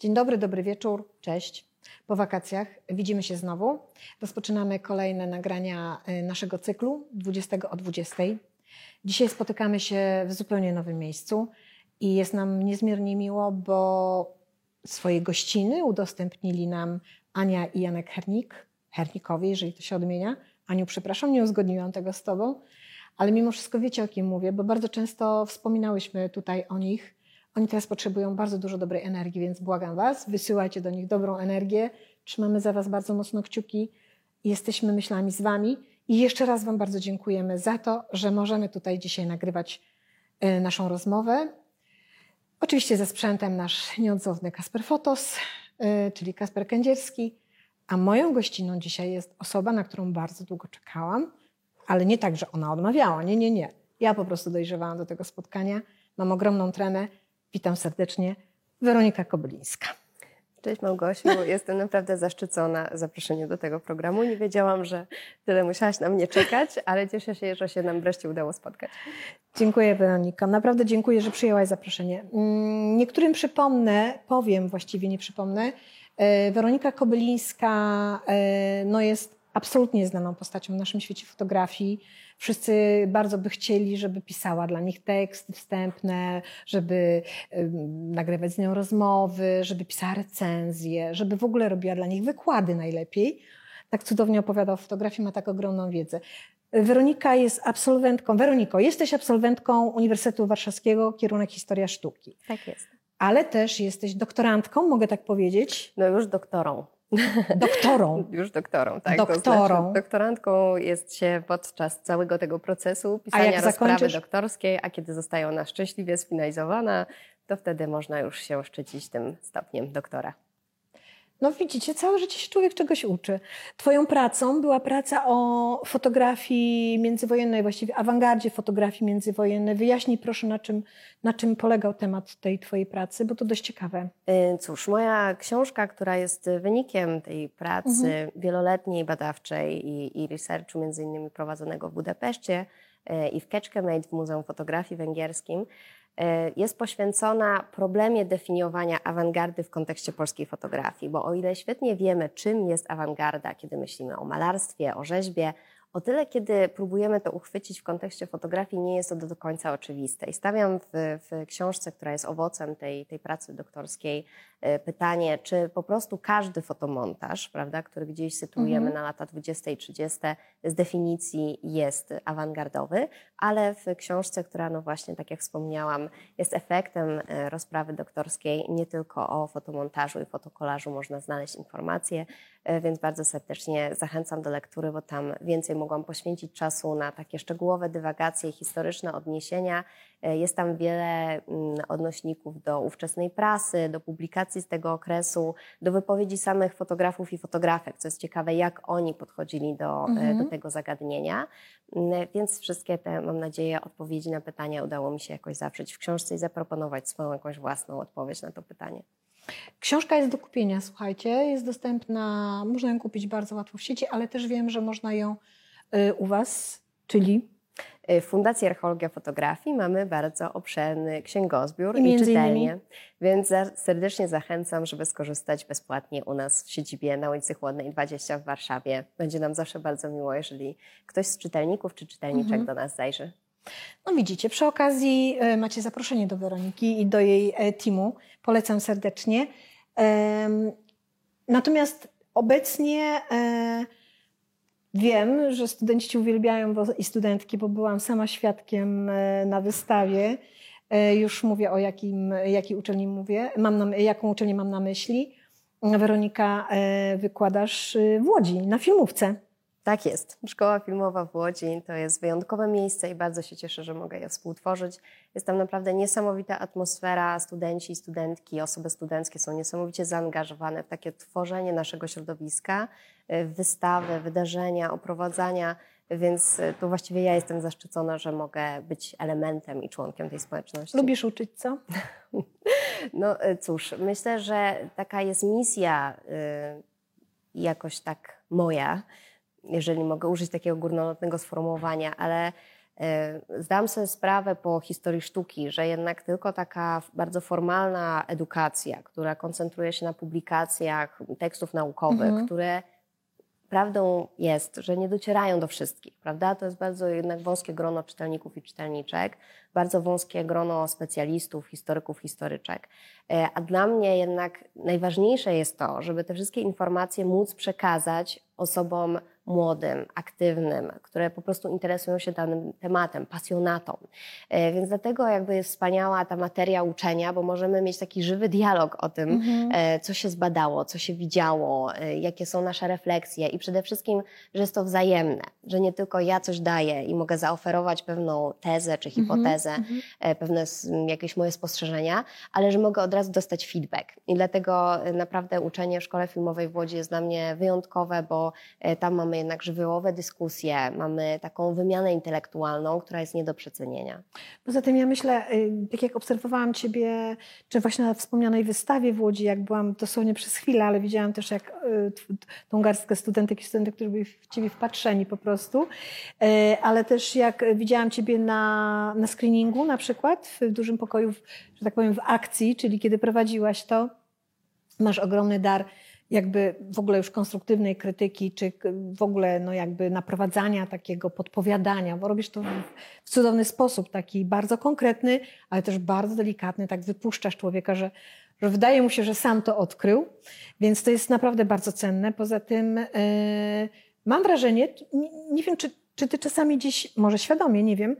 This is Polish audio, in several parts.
Dzień dobry, dobry wieczór, cześć. Po wakacjach widzimy się znowu. Rozpoczynamy kolejne nagrania y, naszego cyklu 20 o 20. Dzisiaj spotykamy się w zupełnie nowym miejscu i jest nam niezmiernie miło, bo swoje gościny udostępnili nam Ania i Janek Hernik, Hernikowi, jeżeli to się odmienia. Aniu, przepraszam, nie uzgodniłam tego z Tobą, ale mimo wszystko wiecie, o kim mówię, bo bardzo często wspominałyśmy tutaj o nich oni teraz potrzebują bardzo dużo dobrej energii, więc błagam Was, wysyłajcie do nich dobrą energię. Trzymamy za Was bardzo mocno kciuki. Jesteśmy myślami z Wami. I jeszcze raz Wam bardzo dziękujemy za to, że możemy tutaj dzisiaj nagrywać e, naszą rozmowę. Oczywiście ze sprzętem nasz nieodzowny Kasper Fotos, e, czyli Kasper Kędzierski. A moją gościną dzisiaj jest osoba, na którą bardzo długo czekałam, ale nie tak, że ona odmawiała. Nie, nie, nie. Ja po prostu dojrzewałam do tego spotkania. Mam ogromną tremę Witam serdecznie, Weronika Kobylińska. Cześć Małgosiu, jestem naprawdę zaszczycona zaproszeniem do tego programu. Nie wiedziałam, że tyle musiałaś na mnie czekać, ale cieszę się, że się nam wreszcie udało spotkać. Dziękuję Weronika, naprawdę dziękuję, że przyjęłaś zaproszenie. Mm, niektórym przypomnę, powiem właściwie, nie przypomnę, e, Weronika Kobylińska e, no jest absolutnie znaną postacią w naszym świecie fotografii. Wszyscy bardzo by chcieli, żeby pisała dla nich teksty wstępne, żeby nagrywać z nią rozmowy, żeby pisała recenzje, żeby w ogóle robiła dla nich wykłady najlepiej. Tak cudownie opowiada o fotografii, ma tak ogromną wiedzę. Weronika jest absolwentką. Weroniko, jesteś absolwentką Uniwersytetu Warszawskiego, kierunek Historia Sztuki. Tak jest. Ale też jesteś doktorantką, mogę tak powiedzieć? No już doktorą. Doktorą. Już doktorą, tak. Doktorą. To znaczy, doktorantką jest się podczas całego tego procesu pisania rozprawy zakończysz? doktorskiej, a kiedy zostaje ona szczęśliwie sfinalizowana, to wtedy można już się szczycić tym stopniem doktora. No widzicie, całe życie się człowiek czegoś uczy. Twoją pracą była praca o fotografii międzywojennej, właściwie awangardzie fotografii międzywojennej. Wyjaśnij proszę, na czym, na czym polegał temat tej twojej pracy, bo to dość ciekawe. Y, cóż, moja książka, która jest wynikiem tej pracy mhm. wieloletniej, badawczej i, i researchu między innymi prowadzonego w Budapeszcie y, i w Kecskemét w Muzeum Fotografii Węgierskim, jest poświęcona problemie definiowania awangardy w kontekście polskiej fotografii, bo o ile świetnie wiemy, czym jest awangarda, kiedy myślimy o malarstwie, o rzeźbie, o tyle, kiedy próbujemy to uchwycić w kontekście fotografii, nie jest to do końca oczywiste. I stawiam w, w książce, która jest owocem tej, tej pracy doktorskiej, e, pytanie, czy po prostu każdy fotomontaż, prawda, który gdzieś sytuujemy mhm. na lata 20 i 30, z definicji jest awangardowy, ale w książce, która, no właśnie, tak jak wspomniałam, jest efektem e, rozprawy doktorskiej, nie tylko o fotomontażu i fotokolażu można znaleźć informacje, e, więc bardzo serdecznie zachęcam do lektury, bo tam więcej mogłam poświęcić czasu na takie szczegółowe dywagacje, historyczne odniesienia. E, jest tam wiele mm, odnośników do ówczesnej prasy, do publikacji z tego okresu, do wypowiedzi samych fotografów i fotografek, co jest ciekawe, jak oni podchodzili do, e, mhm. do tego zagadnienia. Mm, więc wszystkie te, mam nadzieję, odpowiedzi na pytania udało mi się jakoś zawrzeć w książce i zaproponować swoją jakąś własną odpowiedź na to pytanie. Książka jest do kupienia, słuchajcie, jest dostępna, można ją kupić bardzo łatwo w sieci, ale też wiem, że można ją Y, u Was, czyli? Y, w Fundacji Archeologia Fotografii mamy bardzo obszerny księgozbiór i, i czytelnię, więc serdecznie zachęcam, żeby skorzystać bezpłatnie u nas w siedzibie na ulicy Chłodnej 20 w Warszawie. Będzie nam zawsze bardzo miło, jeżeli ktoś z czytelników czy czytelniczek mhm. do nas zajrzy. No widzicie, przy okazji y, macie zaproszenie do Weroniki i do jej e, teamu. Polecam serdecznie. Natomiast obecnie e, Wiem, że studenci uwielbiają i studentki, bo byłam sama świadkiem e, na wystawie. E, już mówię o jakim, jakiej uczelni mówię, mam na, jaką uczelnię mam na myśli. Weronika, e, wykładasz w Łodzi na filmówce. Tak jest. Szkoła Filmowa w Łodzi to jest wyjątkowe miejsce i bardzo się cieszę, że mogę je współtworzyć. Jest tam naprawdę niesamowita atmosfera. Studenci studentki, osoby studenckie są niesamowicie zaangażowane w takie tworzenie naszego środowiska, w wystawy, wydarzenia, oprowadzania. Więc tu właściwie ja jestem zaszczycona, że mogę być elementem i członkiem tej społeczności. Lubisz uczyć, co? No cóż, myślę, że taka jest misja y, jakoś tak moja, jeżeli mogę użyć takiego górnolotnego sformułowania, ale Y, zdam sobie sprawę po historii sztuki, że jednak tylko taka bardzo formalna edukacja, która koncentruje się na publikacjach tekstów naukowych, Mhm. które prawdą jest, że nie docierają do wszystkich, prawda? To jest bardzo jednak wąskie grono czytelników i czytelniczek, bardzo wąskie grono specjalistów, historyków, historyczek. E, A dla mnie jednak najważniejsze jest to, żeby te wszystkie informacje móc przekazać osobom młodym, aktywnym, które po prostu interesują się danym tematem, pasjonatom. E, Więc dlatego jakby jest wspaniała ta materia uczenia, bo możemy mieć taki żywy dialog o tym, Mhm. e, co się zbadało, co się widziało, e, jakie są nasze refleksje i przede wszystkim, że jest to wzajemne, że nie tylko ja coś daję i mogę zaoferować pewną tezę czy hipotezę, e, pewne jakieś moje spostrzeżenia, ale że mogę od razu dostać feedback. I dlatego naprawdę uczenie w Szkole Filmowej w Łodzi jest dla mnie wyjątkowe, bo tam mamy jednak żywiołowe dyskusje, mamy taką wymianę intelektualną, która jest nie do przecenienia. Poza tym ja myślę, y, tak jak obserwowałam Ciebie, czy właśnie na wspomnianej wystawie w Łodzi, jak byłam dosłownie przez chwilę, ale widziałam też jak y, tą garstkę studentek i studentek, którzy byli w Ciebie wpatrzeni po prostu, Y, ale też jak widziałam Ciebie na, na screeningu na przykład, w dużym pokoju, że tak powiem w akcji, czyli kiedy prowadziłaś to, masz ogromny dar jakby w ogóle już konstruktywnej krytyki, czy w ogóle no jakby naprowadzania takiego podpowiadania, bo robisz to w, cudowny sposób, taki bardzo konkretny, ale też bardzo delikatny, tak wypuszczasz człowieka, że, że wydaje mu się, że sam to odkrył, więc to jest naprawdę bardzo cenne. Poza tym yy, mam wrażenie, nie, nie wiem, czy, czy ty czasami gdzieś, może świadomie, nie wiem,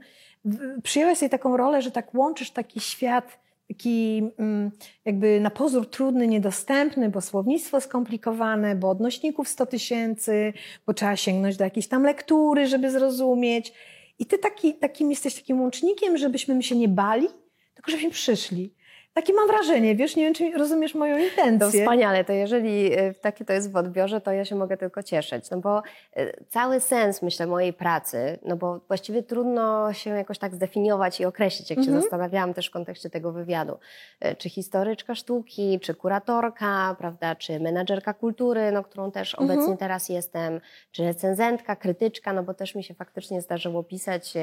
przyjęłaś sobie taką rolę, że tak łączysz taki świat taki mm, jakby na pozór trudny, niedostępny, bo słownictwo skomplikowane, bo odnośników 100 tysięcy, bo trzeba sięgnąć do jakiejś tam lektury, żeby zrozumieć. I ty taki, takim jesteś takim łącznikiem, żebyśmy się nie bali, tylko żebyśmy przyszli. Takie mam wrażenie, wiesz, nie wiem, czy rozumiesz moją To intencję. wspaniale, to jeżeli y, takie to jest w odbiorze, to ja się mogę tylko cieszyć, no bo y, cały sens, myślę, mojej pracy, no bo właściwie trudno się jakoś tak zdefiniować i określić, jak Mhm. się zastanawiałam też w kontekście tego wywiadu, Y, czy historyczka sztuki, czy kuratorka, prawda, czy menadżerka kultury, no którą też Mhm. obecnie teraz jestem, czy recenzentka, krytyczka, no bo też mi się faktycznie zdarzyło pisać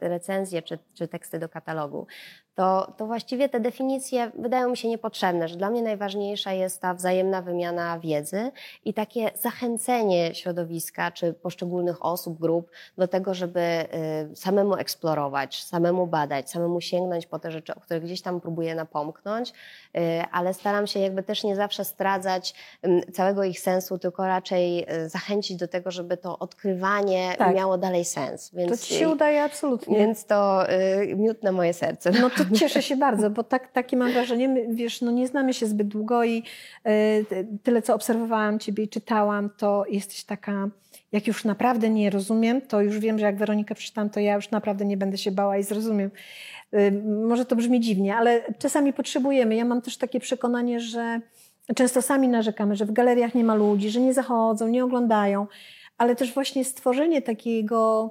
recenzje czy, czy teksty do katalogu to, to właściwie te definicje wydają mi się niepotrzebne, że dla mnie najważniejsza jest ta wzajemna wymiana wiedzy i takie zachęcenie środowiska czy poszczególnych osób, grup do tego, żeby y, samemu eksplorować, samemu badać, samemu sięgnąć po te rzeczy, o których gdzieś tam próbuję napomknąć, y, ale staram się jakby też nie zawsze zdradzać ym, całego ich sensu, tylko raczej y, zachęcić do tego, żeby to odkrywanie Tak. miało dalej sens. Więc, To ci się udaje absolutnie. więc to miód na moje serce. No to cieszę się bardzo, bo tak, takie mam wrażenie, my, wiesz, no nie znamy się zbyt długo i e, tyle, co obserwowałam Ciebie i czytałam, to jesteś taka, jak już naprawdę nie rozumiem, to już wiem, że jak Weronikę przeczytam, to ja już naprawdę nie będę się bała i zrozumiem. E, Może to brzmi dziwnie, ale czasami potrzebujemy. Ja mam też takie przekonanie, że często sami narzekamy, że w galeriach nie ma ludzi, że nie zachodzą, nie oglądają, ale też właśnie stworzenie takiego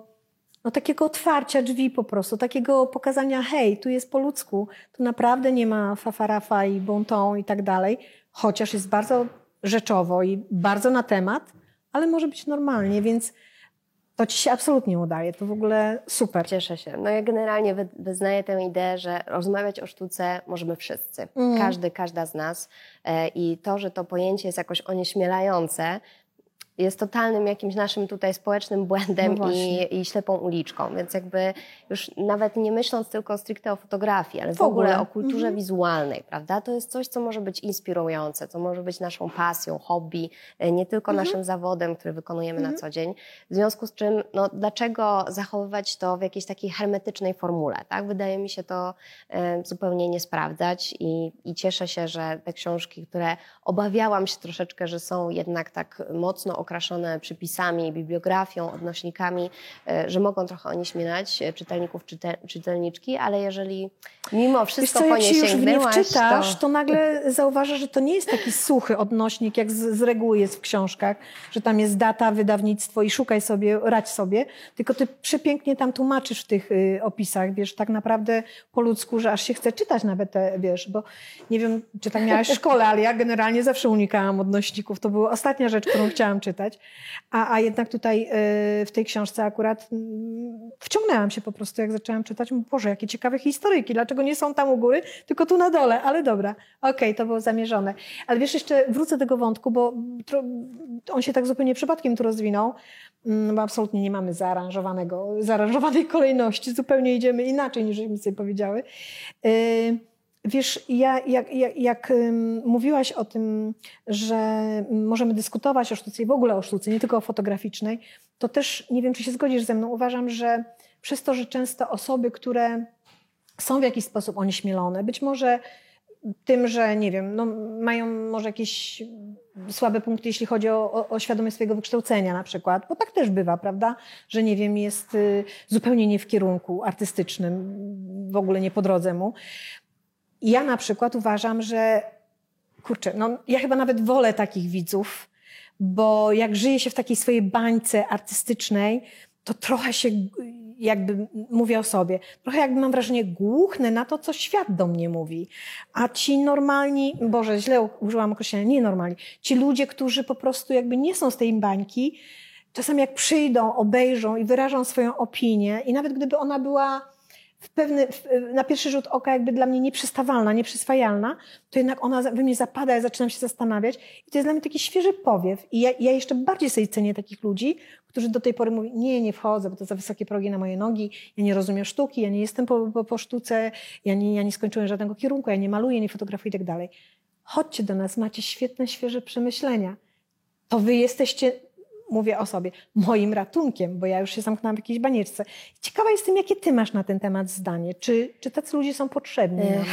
no, takiego otwarcia drzwi po prostu, takiego pokazania, hej, tu jest po ludzku, tu naprawdę nie ma fafarafa i bonton i tak dalej, chociaż jest bardzo rzeczowo i bardzo na temat, ale może być normalnie, więc to ci się absolutnie udaje, to w ogóle super. Cieszę się. No ja generalnie wy, wyznaję tę ideę, że rozmawiać o sztuce możemy wszyscy. Mm. Każdy, każda z nas. E, I to, że to pojęcie jest jakoś onieśmielające, jest totalnym jakimś naszym tutaj społecznym błędem No i, i ślepą uliczką. Więc jakby już nawet nie myśląc tylko stricte o fotografii, ale w, W ogóle. ogóle o kulturze Mhm. wizualnej, prawda? To jest coś, co może być inspirujące, co może być naszą pasją, hobby, e, nie tylko Mhm. naszym zawodem, który wykonujemy na co dzień. W związku z czym, no, dlaczego zachowywać to w jakiejś takiej hermetycznej formule, tak? Wydaje mi się to e, zupełnie nie sprawdzać i, i cieszę się, że te książki, które obawiałam się troszeczkę, że są jednak tak mocno okraszone przypisami, bibliografią, odnośnikami, e, że mogą trochę onieśmielać e, czytelników, czyte, czytelniczki, ale jeżeli mimo Wiesz wszystko co, po nie się już w nie sięgnęłaś, wczytasz, to... to nagle zauważasz, że to nie jest taki suchy odnośnik, jak z, z reguły jest w książkach, że tam jest data, wydawnictwo i szukaj sobie, radź sobie, tylko ty przepięknie tam tłumaczysz w tych y, opisach, wiesz, tak naprawdę po ludzku, że aż się chce czytać nawet te, wiesz, bo nie wiem, czy tak miałaś w szkole, ale ja generalnie zawsze unikałam odnośników. To była ostatnia rzecz, którą chciałam czytać. A, a jednak tutaj y, w tej książce akurat mm, wciągnęłam się po prostu, jak zaczęłam czytać. Boże, jakie ciekawe historyjki, dlaczego nie są tam u góry, tylko tu na dole, ale dobra, okej, to było zamierzone. Ale wiesz, jeszcze wrócę do tego wątku, bo on się tak zupełnie przypadkiem tu rozwinął, mm, bo absolutnie nie mamy zaaranżowanego, zaaranżowanej kolejności, zupełnie idziemy inaczej niż mi sobie powiedziały. Y, Wiesz, ja, jak, jak, jak mówiłaś o tym, że możemy dyskutować o sztuce i w ogóle o sztuce, nie tylko o fotograficznej, to też nie wiem, czy się zgodzisz ze mną. Uważam, że przez to, że często osoby, które są w jakiś sposób onieśmielone, być może tym, że nie wiem, no, mają może jakieś słabe punkty, jeśli chodzi o, o, o świadomość swojego wykształcenia na przykład, bo tak też bywa, prawda, że nie wiem, jest y, zupełnie nie w kierunku artystycznym, w ogóle nie po drodze mu. Ja na przykład uważam, że kurczę, no ja chyba nawet wolę takich widzów, bo jak żyje się w takiej swojej bańce artystycznej, to trochę się jakby mówię o sobie, trochę jakby mam wrażenie głuchnę na to, co świat do mnie mówi. A ci normalni, Boże, źle użyłam określenia, nie normalni, ci ludzie, którzy po prostu jakby nie są z tej bańki, czasami jak przyjdą, obejrzą i wyrażą swoją opinię i nawet gdyby ona była w pewny, na pierwszy rzut oka jakby dla mnie nieprzystawalna, nieprzyswajalna, to jednak ona we mnie zapada, ja zaczynam się zastanawiać i to jest dla mnie taki świeży powiew i ja, ja jeszcze bardziej sobie cenię takich ludzi, którzy do tej pory mówią, nie, nie wchodzę, bo to za wysokie progi na moje nogi, ja nie rozumiem sztuki, ja nie jestem po, po, po sztuce, ja nie, ja nie skończyłem żadnego kierunku, ja nie maluję, nie fotografuję i tak dalej. Chodźcie do nas, macie świetne, świeże przemyślenia. To wy jesteście mówię o sobie, moim ratunkiem, bo ja już się zamknęłam w jakiejś banieczce. Ciekawa jestem, jakie ty masz na ten temat zdanie. Czy, czy tacy ludzie są potrzebni? Nam?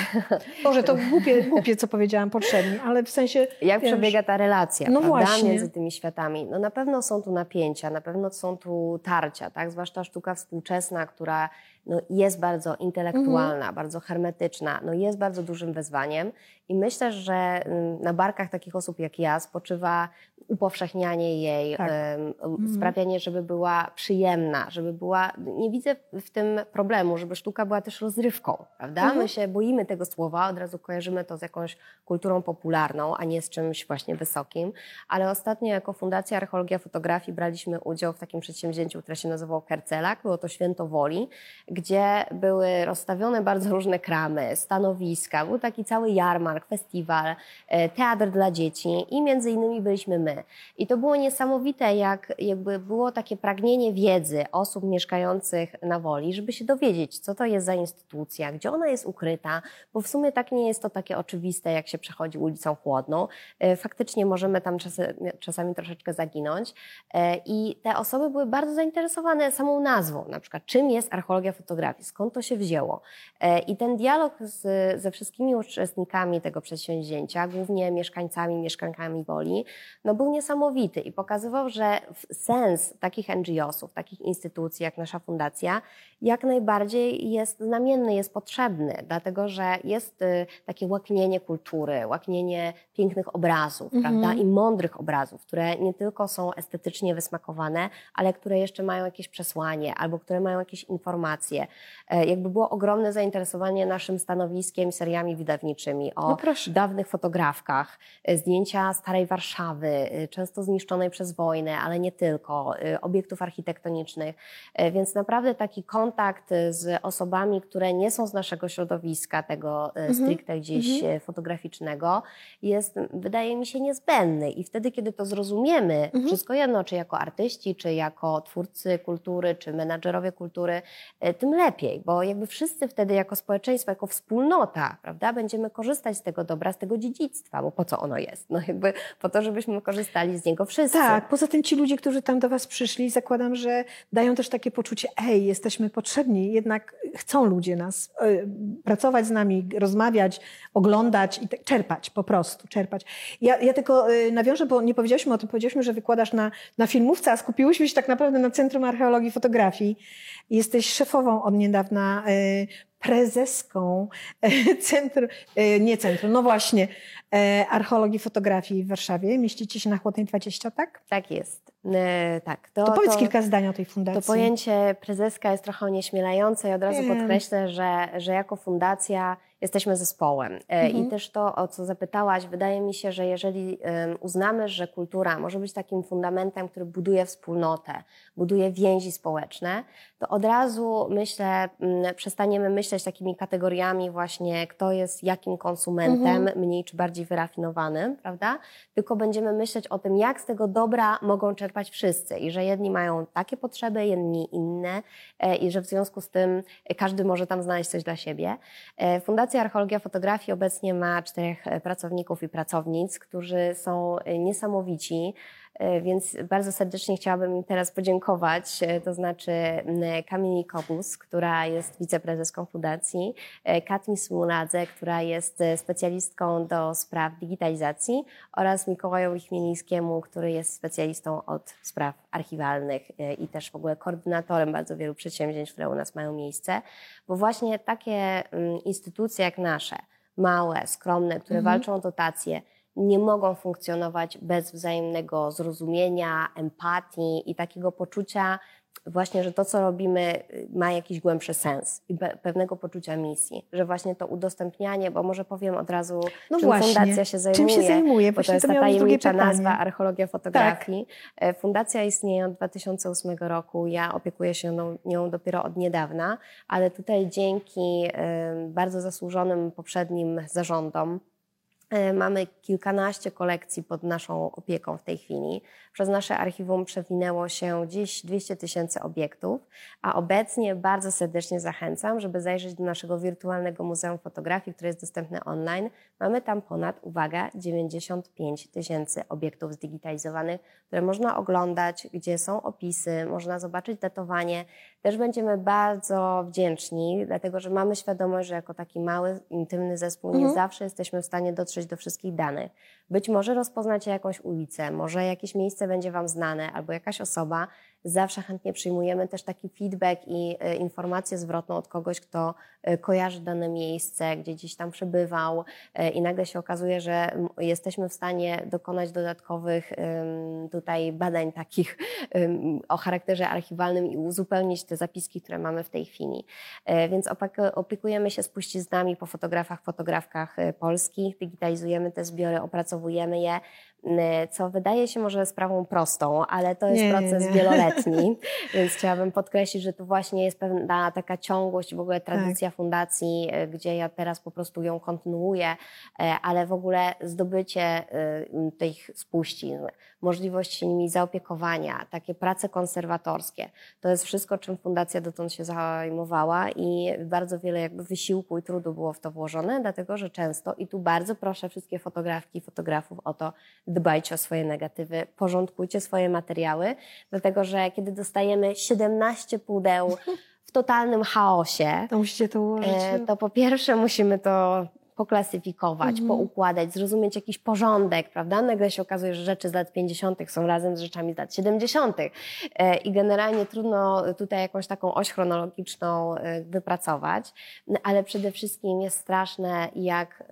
Boże, to głupie, głupie, co powiedziałam, potrzebni, ale w sensie... Jak wiesz, przebiega ta relacja no prawda, właśnie. między tymi światami? No na pewno są tu napięcia, na pewno są tu tarcia, tak? zwłaszcza sztuka współczesna, która no, jest bardzo intelektualna, Mhm. bardzo hermetyczna, no, jest bardzo dużym wyzwaniem i myślę, że mm, na barkach takich osób jak ja spoczywa upowszechnianie jej, Tak. em, sprawianie, żeby była przyjemna, żeby była, nie widzę w tym problemu, żeby sztuka była też rozrywką, prawda? Mhm. My się boimy tego słowa, od razu kojarzymy to z jakąś kulturą popularną, a nie z czymś właśnie wysokim, ale ostatnio jako Fundacja Archeologia Fotografii braliśmy udział w takim przedsięwzięciu, które się nazywało Kercelak, było to Święto Woli, gdzie były rozstawione bardzo różne kramy, stanowiska, był taki cały jarmark, festiwal, e, teatr dla dzieci i między innymi byliśmy my. I to było niesamowite, jak jakby było takie pragnienie wiedzy osób mieszkających na Woli, żeby się dowiedzieć, co to jest za instytucja, gdzie ona jest ukryta, bo w sumie tak nie jest to takie oczywiste, jak się przechodzi ulicą Chłodną. E, Faktycznie możemy tam czasy, czasami troszeczkę zaginąć. E, I te osoby były bardzo zainteresowane samą nazwą, na przykład czym jest archeologia fotografii, skąd to się wzięło. E, I ten dialog z, ze wszystkimi uczestnikami tego przedsięwzięcia, głównie mieszkańcami, mieszkankami Woli, no był niesamowity i pokazywał, że sens takich NGO-sów, takich instytucji jak nasza fundacja, jak najbardziej jest znamienny, jest potrzebny, dlatego że jest y, takie łaknienie kultury, łaknienie pięknych obrazów, Mhm. prawda, i mądrych obrazów, które nie tylko są estetycznie wysmakowane, ale które jeszcze mają jakieś przesłanie albo które mają jakieś informacje. E, Jakby było ogromne zainteresowanie naszym stanowiskiem, seriami wydawniczymi o No dawnych fotografkach, e, zdjęcia starej Warszawy, często zniszczonej przez wojnę, ale nie tylko, e, obiektów architektonicznych. E, Więc naprawdę taki kontakt z osobami, które nie są z naszego środowiska, tego e, stricte gdzieś e, fotograficznego, jest, wydaje mi się, niezbędny. I wtedy, kiedy to zrozumiemy, wszystko jedno, czy jako artyści, czy jako twórcy kultury, czy menadżerowie kultury, tym lepiej, bo jakby wszyscy wtedy jako społeczeństwo, jako wspólnota, prawda, będziemy korzystać z tego dobra, z tego dziedzictwa, bo po co ono jest? No jakby po to, żebyśmy korzystali z niego wszyscy. Tak, poza tym ci ludzie, którzy tam do Was przyszli, zakładam, że dają też takie poczucie, ej, jesteśmy potrzebni, jednak chcą ludzie nas y, pracować z nami, rozmawiać, oglądać i tak, czerpać, po prostu czerpać. Ja, ja tylko y, nawiążę, bo nie powiedzieliśmy o tym, powiedzieliśmy, że wykładasz na, na filmówce, a skupiłyśmy się tak naprawdę na Centrum Archeologii i Fotografii. Jesteś szefową od niedawna, y, prezeską y, centrum, y, nie centrum, no właśnie, y, archeologii i fotografii w Warszawie. Mieścicie się na Chłodnej 20, tak? Tak jest. E, tak. To, powiedz kilka zdań o tej fundacji. To pojęcie prezeska jest trochę onieśmielające i od razu Wiem. podkreślę, że, że jako fundacja jesteśmy zespołem. E, Mhm. I też to, o co zapytałaś, wydaje mi się, że jeżeli uznamy, że kultura może być takim fundamentem, który buduje wspólnotę, buduje więzi społeczne, to od razu myślę, przestaniemy myśleć takimi kategoriami właśnie, kto jest jakim konsumentem, Mhm. mniej czy bardziej wyrafinowanym, prawda? Tylko będziemy myśleć o tym, jak z tego dobra mogą czerpać wszyscy i że jedni mają takie potrzeby, inni inne e, i że w związku z tym każdy może tam znaleźć coś dla siebie. E, Fundacja Archeologia Fotografii obecnie ma czterech e, pracowników i pracownic, którzy są e, niesamowici. E, Więc bardzo serdecznie chciałabym im teraz podziękować, e, to znaczy Kamili Kobus, która jest wiceprezeską fundacji, e, Katmi Smuladze, która jest specjalistką do spraw digitalizacji oraz Mikołajowi Chmielińskiemu, który jest specjalistą od spraw archiwalnych i też w ogóle koordynatorem bardzo wielu przedsięwzięć, które u nas mają miejsce, bo właśnie takie instytucje jak nasze, małe, skromne, które Mhm. walczą o dotacje, nie mogą funkcjonować bez wzajemnego zrozumienia, empatii i takiego poczucia właśnie, że to, co robimy, y, ma jakiś głębszy sens i pe- pewnego poczucia misji, że właśnie to udostępnianie, bo może powiem od razu, No czym właśnie. fundacja się zajmuje. Czym się zajmuje? Bo to Właśnie jest to ta być drugie tajemnicza. Tak. nazwa Archeologia Fotografii. E, Fundacja istnieje od 2008 roku. Ja opiekuję się nią, dopiero od niedawna, ale tutaj dzięki bardzo zasłużonym poprzednim zarządom mamy kilkanaście kolekcji pod naszą opieką w tej chwili. Przez nasze archiwum przewinęło się dziś 200 tysięcy obiektów, a obecnie bardzo serdecznie zachęcam, żeby zajrzeć do naszego wirtualnego Muzeum Fotografii, które jest dostępne online. Mamy tam ponad, uwaga, 95 tysięcy obiektów zdigitalizowanych, które można oglądać, gdzie są opisy, można zobaczyć datowanie. Też będziemy bardzo wdzięczni, dlatego że mamy świadomość, że jako taki mały, intymny zespół nie Mhm. zawsze jesteśmy w stanie dotrzeć do wszystkich danych. Być może rozpoznacie jakąś ulicę, może jakieś miejsce będzie Wam znane albo jakaś osoba. Zawsze chętnie przyjmujemy też taki feedback i y, informację zwrotną od kogoś, kto y, kojarzy dane miejsce, gdzie gdzieś tam przebywał y, i nagle się okazuje, że jesteśmy w stanie dokonać dodatkowych tutaj badań takich o charakterze archiwalnym i uzupełnić te zapiski, które mamy w tej chwili. E, Więc opiekujemy się spuściznami po fotografach, fotografkach e, polskich, digitalizujemy te zbiory, opracowujemy je, co wydaje się może sprawą prostą, ale to jest Nie, nie, proces nie. wieloletni, więc chciałabym podkreślić, że to właśnie jest pewna taka ciągłość, w ogóle tradycja Tak. fundacji, e, gdzie ja teraz po prostu ją kontynuuję, e, ale w ogóle zdobycie tych spuścizn, możliwość się nimi zaopiekowania, takie prace konserwatorskie, to jest wszystko, czym fundacja dotąd się zajmowała i bardzo wiele jakby wysiłku i trudu było w to włożone, dlatego że często, i tu bardzo proszę wszystkie fotografki i fotografów o to, dbajcie o swoje negatywy, porządkujcie swoje materiały, dlatego że kiedy dostajemy 17 pudeł w totalnym chaosie, To musicie to ułożyć. E, to po pierwsze musimy to poklasyfikować, Mhm. poukładać, zrozumieć jakiś porządek, prawda? Nagle się okazuje, że rzeczy z lat 50. są razem z rzeczami z lat 70. E, I generalnie trudno tutaj jakąś taką oś chronologiczną e, wypracować, No, ale przede wszystkim jest straszne, jak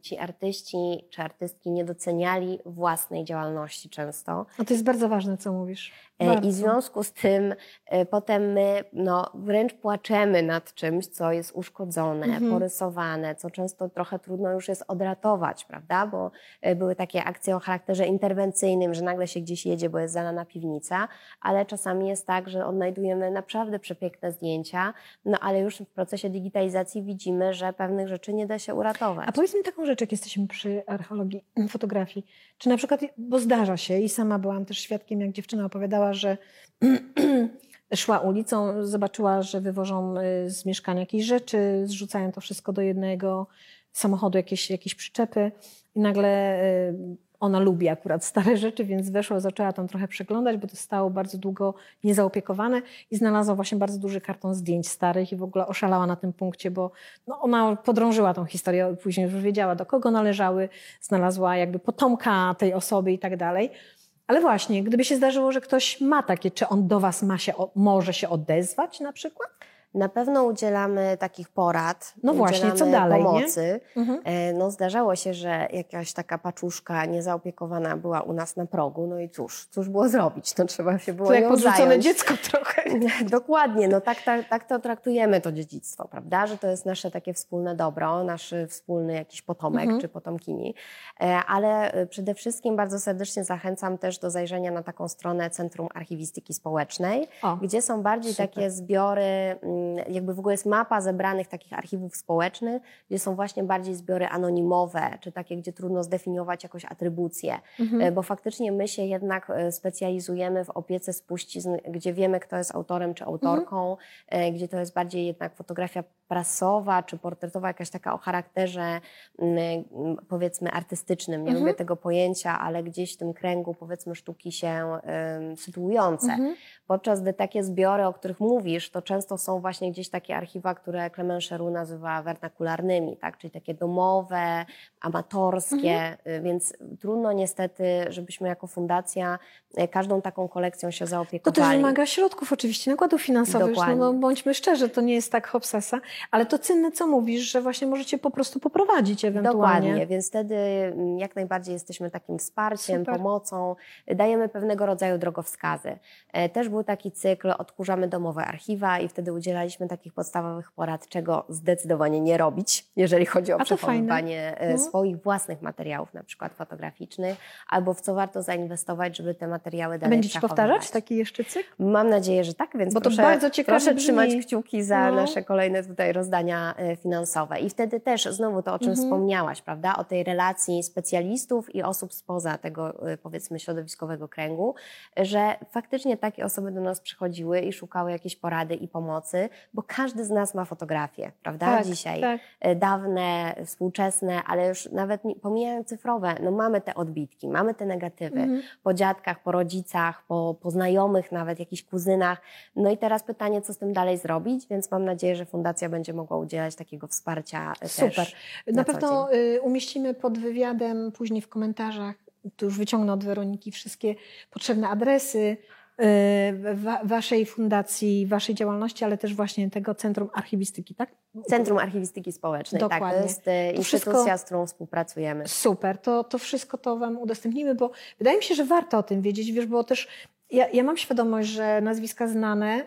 ci artyści czy artystki nie doceniali własnej działalności często. No to jest bardzo ważne, co mówisz. E, Bardzo. I w związku z tym e, potem my no, wręcz płaczemy nad czymś, co jest uszkodzone, Mhm. porysowane, co często trochę trudno już jest odratować, prawda? Bo e, były takie akcje o charakterze interwencyjnym, że nagle się gdzieś jedzie, bo jest zalana piwnica, ale czasami jest tak, że odnajdujemy naprawdę przepiękne zdjęcia, no ale już w procesie digitalizacji widzimy, że pewnych rzeczy nie da się uratować. A powiedz mi taką rzecz, jak jesteśmy przy archeologii fotografii. Czy na przykład, bo zdarza się i sama byłam też świadkiem, jak dziewczyna opowiadała, że szła ulicą, zobaczyła, że wywożą y, z mieszkania jakieś rzeczy, zrzucają to wszystko do jednego samochodu, jakieś, jakieś przyczepy i nagle y, ona lubi akurat stare rzeczy, więc weszła, zaczęła tam trochę przeglądać, bo to stało bardzo długo niezaopiekowane i znalazła właśnie bardzo duży karton zdjęć starych i w ogóle oszalała na tym punkcie, bo no, ona podrążyła tą historię, później już wiedziała, do kogo należały, znalazła jakby potomka tej osoby i tak dalej. Ale właśnie, gdyby się zdarzyło, że ktoś ma takie, czy on do was ma się, może się odezwać na przykład? Na pewno udzielamy takich porad. No właśnie, co dalej? Pomocy. Mhm. E, No, zdarzało się, że jakaś taka paczuszka niezaopiekowana była u nas na progu. No i cóż, cóż było zrobić? No trzeba się było To jak podrzucone zająć. dziecko trochę. Dokładnie, no tak, tak, tak to traktujemy to dziedzictwo, prawda? Że to jest nasze takie wspólne dobro, nasz wspólny jakiś potomek Mhm. czy potomkini. E, Ale e, przede wszystkim bardzo serdecznie zachęcam też do zajrzenia na taką stronę Centrum Archiwistyki Społecznej, O, gdzie są bardziej Super. takie zbiory, mm, jakby w ogóle jest mapa zebranych takich archiwów społecznych, gdzie są właśnie bardziej zbiory anonimowe, czy takie, gdzie trudno zdefiniować jakąś atrybucję. Mhm. E, Bo faktycznie my się jednak e, specjalizujemy w opiece spuścizn, gdzie wiemy, kto jest autorem czy autorką, e, gdzie to jest bardziej jednak fotografia prasowa czy portretowa, jakaś taka o charakterze powiedzmy artystycznym. Nie Mhm. lubię tego pojęcia, ale gdzieś w tym kręgu powiedzmy sztuki się sytuujące. Mhm. Podczas gdy takie zbiory, o których mówisz, to często są właśnie gdzieś takie archiwa, które Clement Cheroux nazywa wernakularnymi, tak? czyli takie domowe, amatorskie, Mhm. y, więc trudno niestety, żebyśmy jako fundacja y, każdą taką kolekcją się To zaopiekowali. też wymaga środków oczywiście, nakładów finansowych. Dokładnie. No, bo bądźmy szczerzy, to nie jest tak hopsasa, ale to cenne, co mówisz, że właśnie możecie po prostu poprowadzić ewentualnie. Dokładnie, więc wtedy mm, jak najbardziej jesteśmy takim wsparciem, Super. pomocą, dajemy pewnego rodzaju drogowskazy. E, Też był taki cykl Odkurzamy domowe archiwa i wtedy udzielaliśmy takich podstawowych porad, czego zdecydowanie nie robić, jeżeli chodzi o to przechowywanie No. swoich własnych materiałów, na przykład fotograficznych, albo w co warto zainwestować, żeby te materiały dalej Będziecie przechowywać. powtarzać taki jeszcze cykl? Mam nadzieję, że tak, więc Bo to proszę, bardzo ciekawie proszę trzymać kciuki za No. nasze kolejne tutaj rozdania e, finansowe. I wtedy też znowu to, o czym Mhm. wspomniałaś, prawda, o tej relacji specjalistów i osób spoza tego, e, powiedzmy, środowiskowego kręgu, że faktycznie takie osoby do nas przychodziły i szukały jakiejś porady i pomocy, bo każdy z nas ma fotografię, prawda, Tak, dzisiaj. tak. E, Dawne, współczesne, ale już nawet pomijając cyfrowe, no mamy te odbitki, mamy te negatywy Mhm. po dziadkach, po rodzicach, po, po znajomych, nawet jakichś kuzynach. No i teraz pytanie, co z tym dalej zrobić, więc mam nadzieję, że Fundacja będzie mogła udzielać takiego wsparcia e, Super. też. Na, na pewno y, umieścimy pod wywiadem później w komentarzach, tu już wyciągnę od Weroniki wszystkie potrzebne adresy waszej fundacji, waszej działalności, ale też właśnie tego Centrum Archiwistyki, tak? Centrum Archiwistyki Społecznej, tak, Dokładnie. to jest To instytucja, wszystko- z którą współpracujemy. Super, to, to wszystko to Wam udostępnimy, bo wydaje mi się, że warto o tym wiedzieć, wiesz, bo też ja, ja mam świadomość, że nazwiska znane,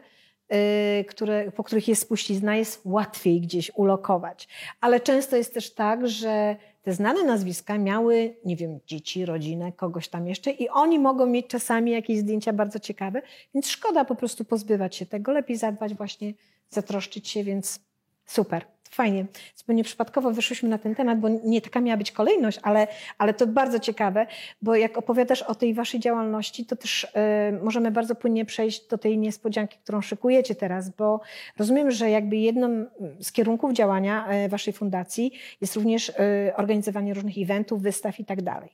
yy, które, po których jest spuścizna, jest łatwiej gdzieś ulokować. Ale często jest też tak, że te znane nazwiska miały, nie wiem, dzieci, rodzinę, kogoś tam jeszcze i oni mogą mieć czasami jakieś zdjęcia bardzo ciekawe, więc szkoda po prostu pozbywać się tego, lepiej zadbać właśnie, zatroszczyć się, więc super. Fajnie. Zupełnie przypadkowo wyszłyśmy na ten temat, bo nie taka miała być kolejność, ale, ale to bardzo ciekawe, bo jak opowiadasz o tej waszej działalności, to też e, możemy bardzo płynnie przejść do tej niespodzianki, którą szykujecie teraz, bo rozumiem, że jakby jednym z kierunków działania e, waszej fundacji jest również e, organizowanie różnych eventów, wystaw i tak dalej.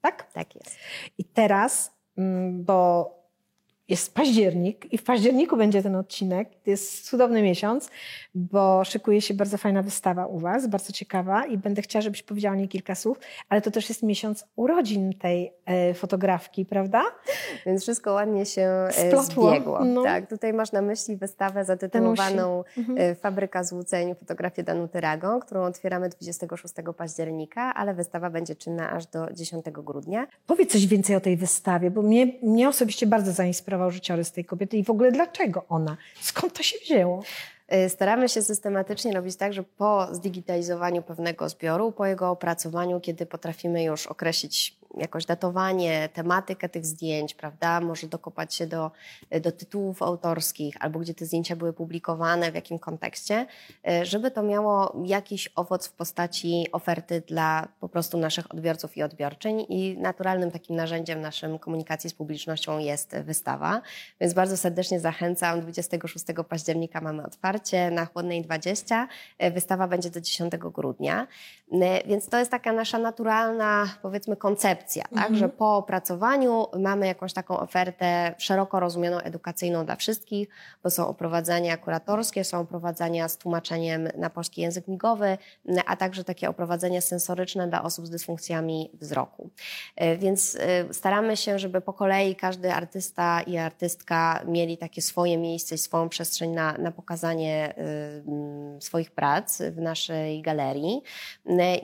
Tak? Tak jest. I teraz, mm, bo jest październik i w październiku będzie ten odcinek, to jest cudowny miesiąc, bo szykuje się bardzo fajna wystawa u Was, bardzo ciekawa i będę chciała, żebyś powiedziała nie kilka słów, ale to też jest miesiąc urodzin tej e, fotografki, prawda? Więc wszystko ładnie się e, Splotło. zbiegło. No. Tak, tutaj masz na myśli wystawę zatytułowaną Mhm. e, Fabryka złudzeń, fotografię Danuty Rago, którą otwieramy 26 października, ale wystawa będzie czynna aż do 10 grudnia. Powiedz coś więcej o tej wystawie, bo mnie, mnie osobiście bardzo zainspirował życiorys tej kobiety i w ogóle dlaczego ona? Skąd to się wzięło? Y, Staramy się systematycznie robić tak, że po zdigitalizowaniu pewnego zbioru, po jego opracowaniu, kiedy potrafimy już określić jakoś datowanie, tematykę tych zdjęć, prawda, może dokopać się do, do tytułów autorskich albo gdzie te zdjęcia były publikowane, w jakim kontekście, y, żeby to miało jakiś owoc w postaci oferty dla po prostu naszych odbiorców i odbiorczyń i naturalnym takim narzędziem naszym komunikacji z publicznością jest wystawa, więc bardzo serdecznie zachęcam. 26 października mamy otwarcie na Chłodnej 20. E, Wystawa będzie do 10 grudnia. E, Więc to jest taka nasza naturalna, powiedzmy, koncepcja. koncepcja, tak? że po opracowaniu mamy jakąś taką ofertę szeroko rozumianą edukacyjną dla wszystkich, bo są oprowadzania kuratorskie, są oprowadzania z tłumaczeniem na polski język migowy, a także takie oprowadzenia sensoryczne dla osób z dysfunkcjami wzroku. E, więc e, staramy się, żeby po kolei każdy artysta i artystka mieli takie swoje miejsce i swoją przestrzeń na, na pokazanie swoich prac w naszej galerii.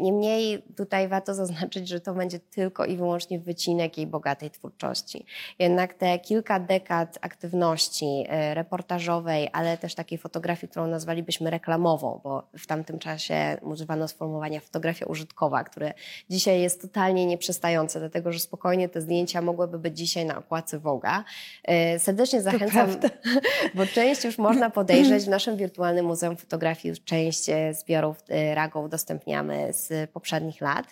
Niemniej tutaj warto zaznaczyć, że to będzie tylko i wyłącznie wycinek jej bogatej twórczości. Jednak te kilka dekad aktywności y, reportażowej, ale też takiej fotografii, którą nazwalibyśmy reklamową, bo w tamtym czasie używano sformułowania fotografia użytkowa, które dzisiaj jest totalnie nieprzystające, dlatego że spokojnie te zdjęcia mogłyby być dzisiaj na okładce Woga. Y, serdecznie zachęcam, bo część już można podejrzeć w naszym wirtualnym Muzeum Fotografii, już część e, zbiorów RAGO udostępniamy z poprzednich lat,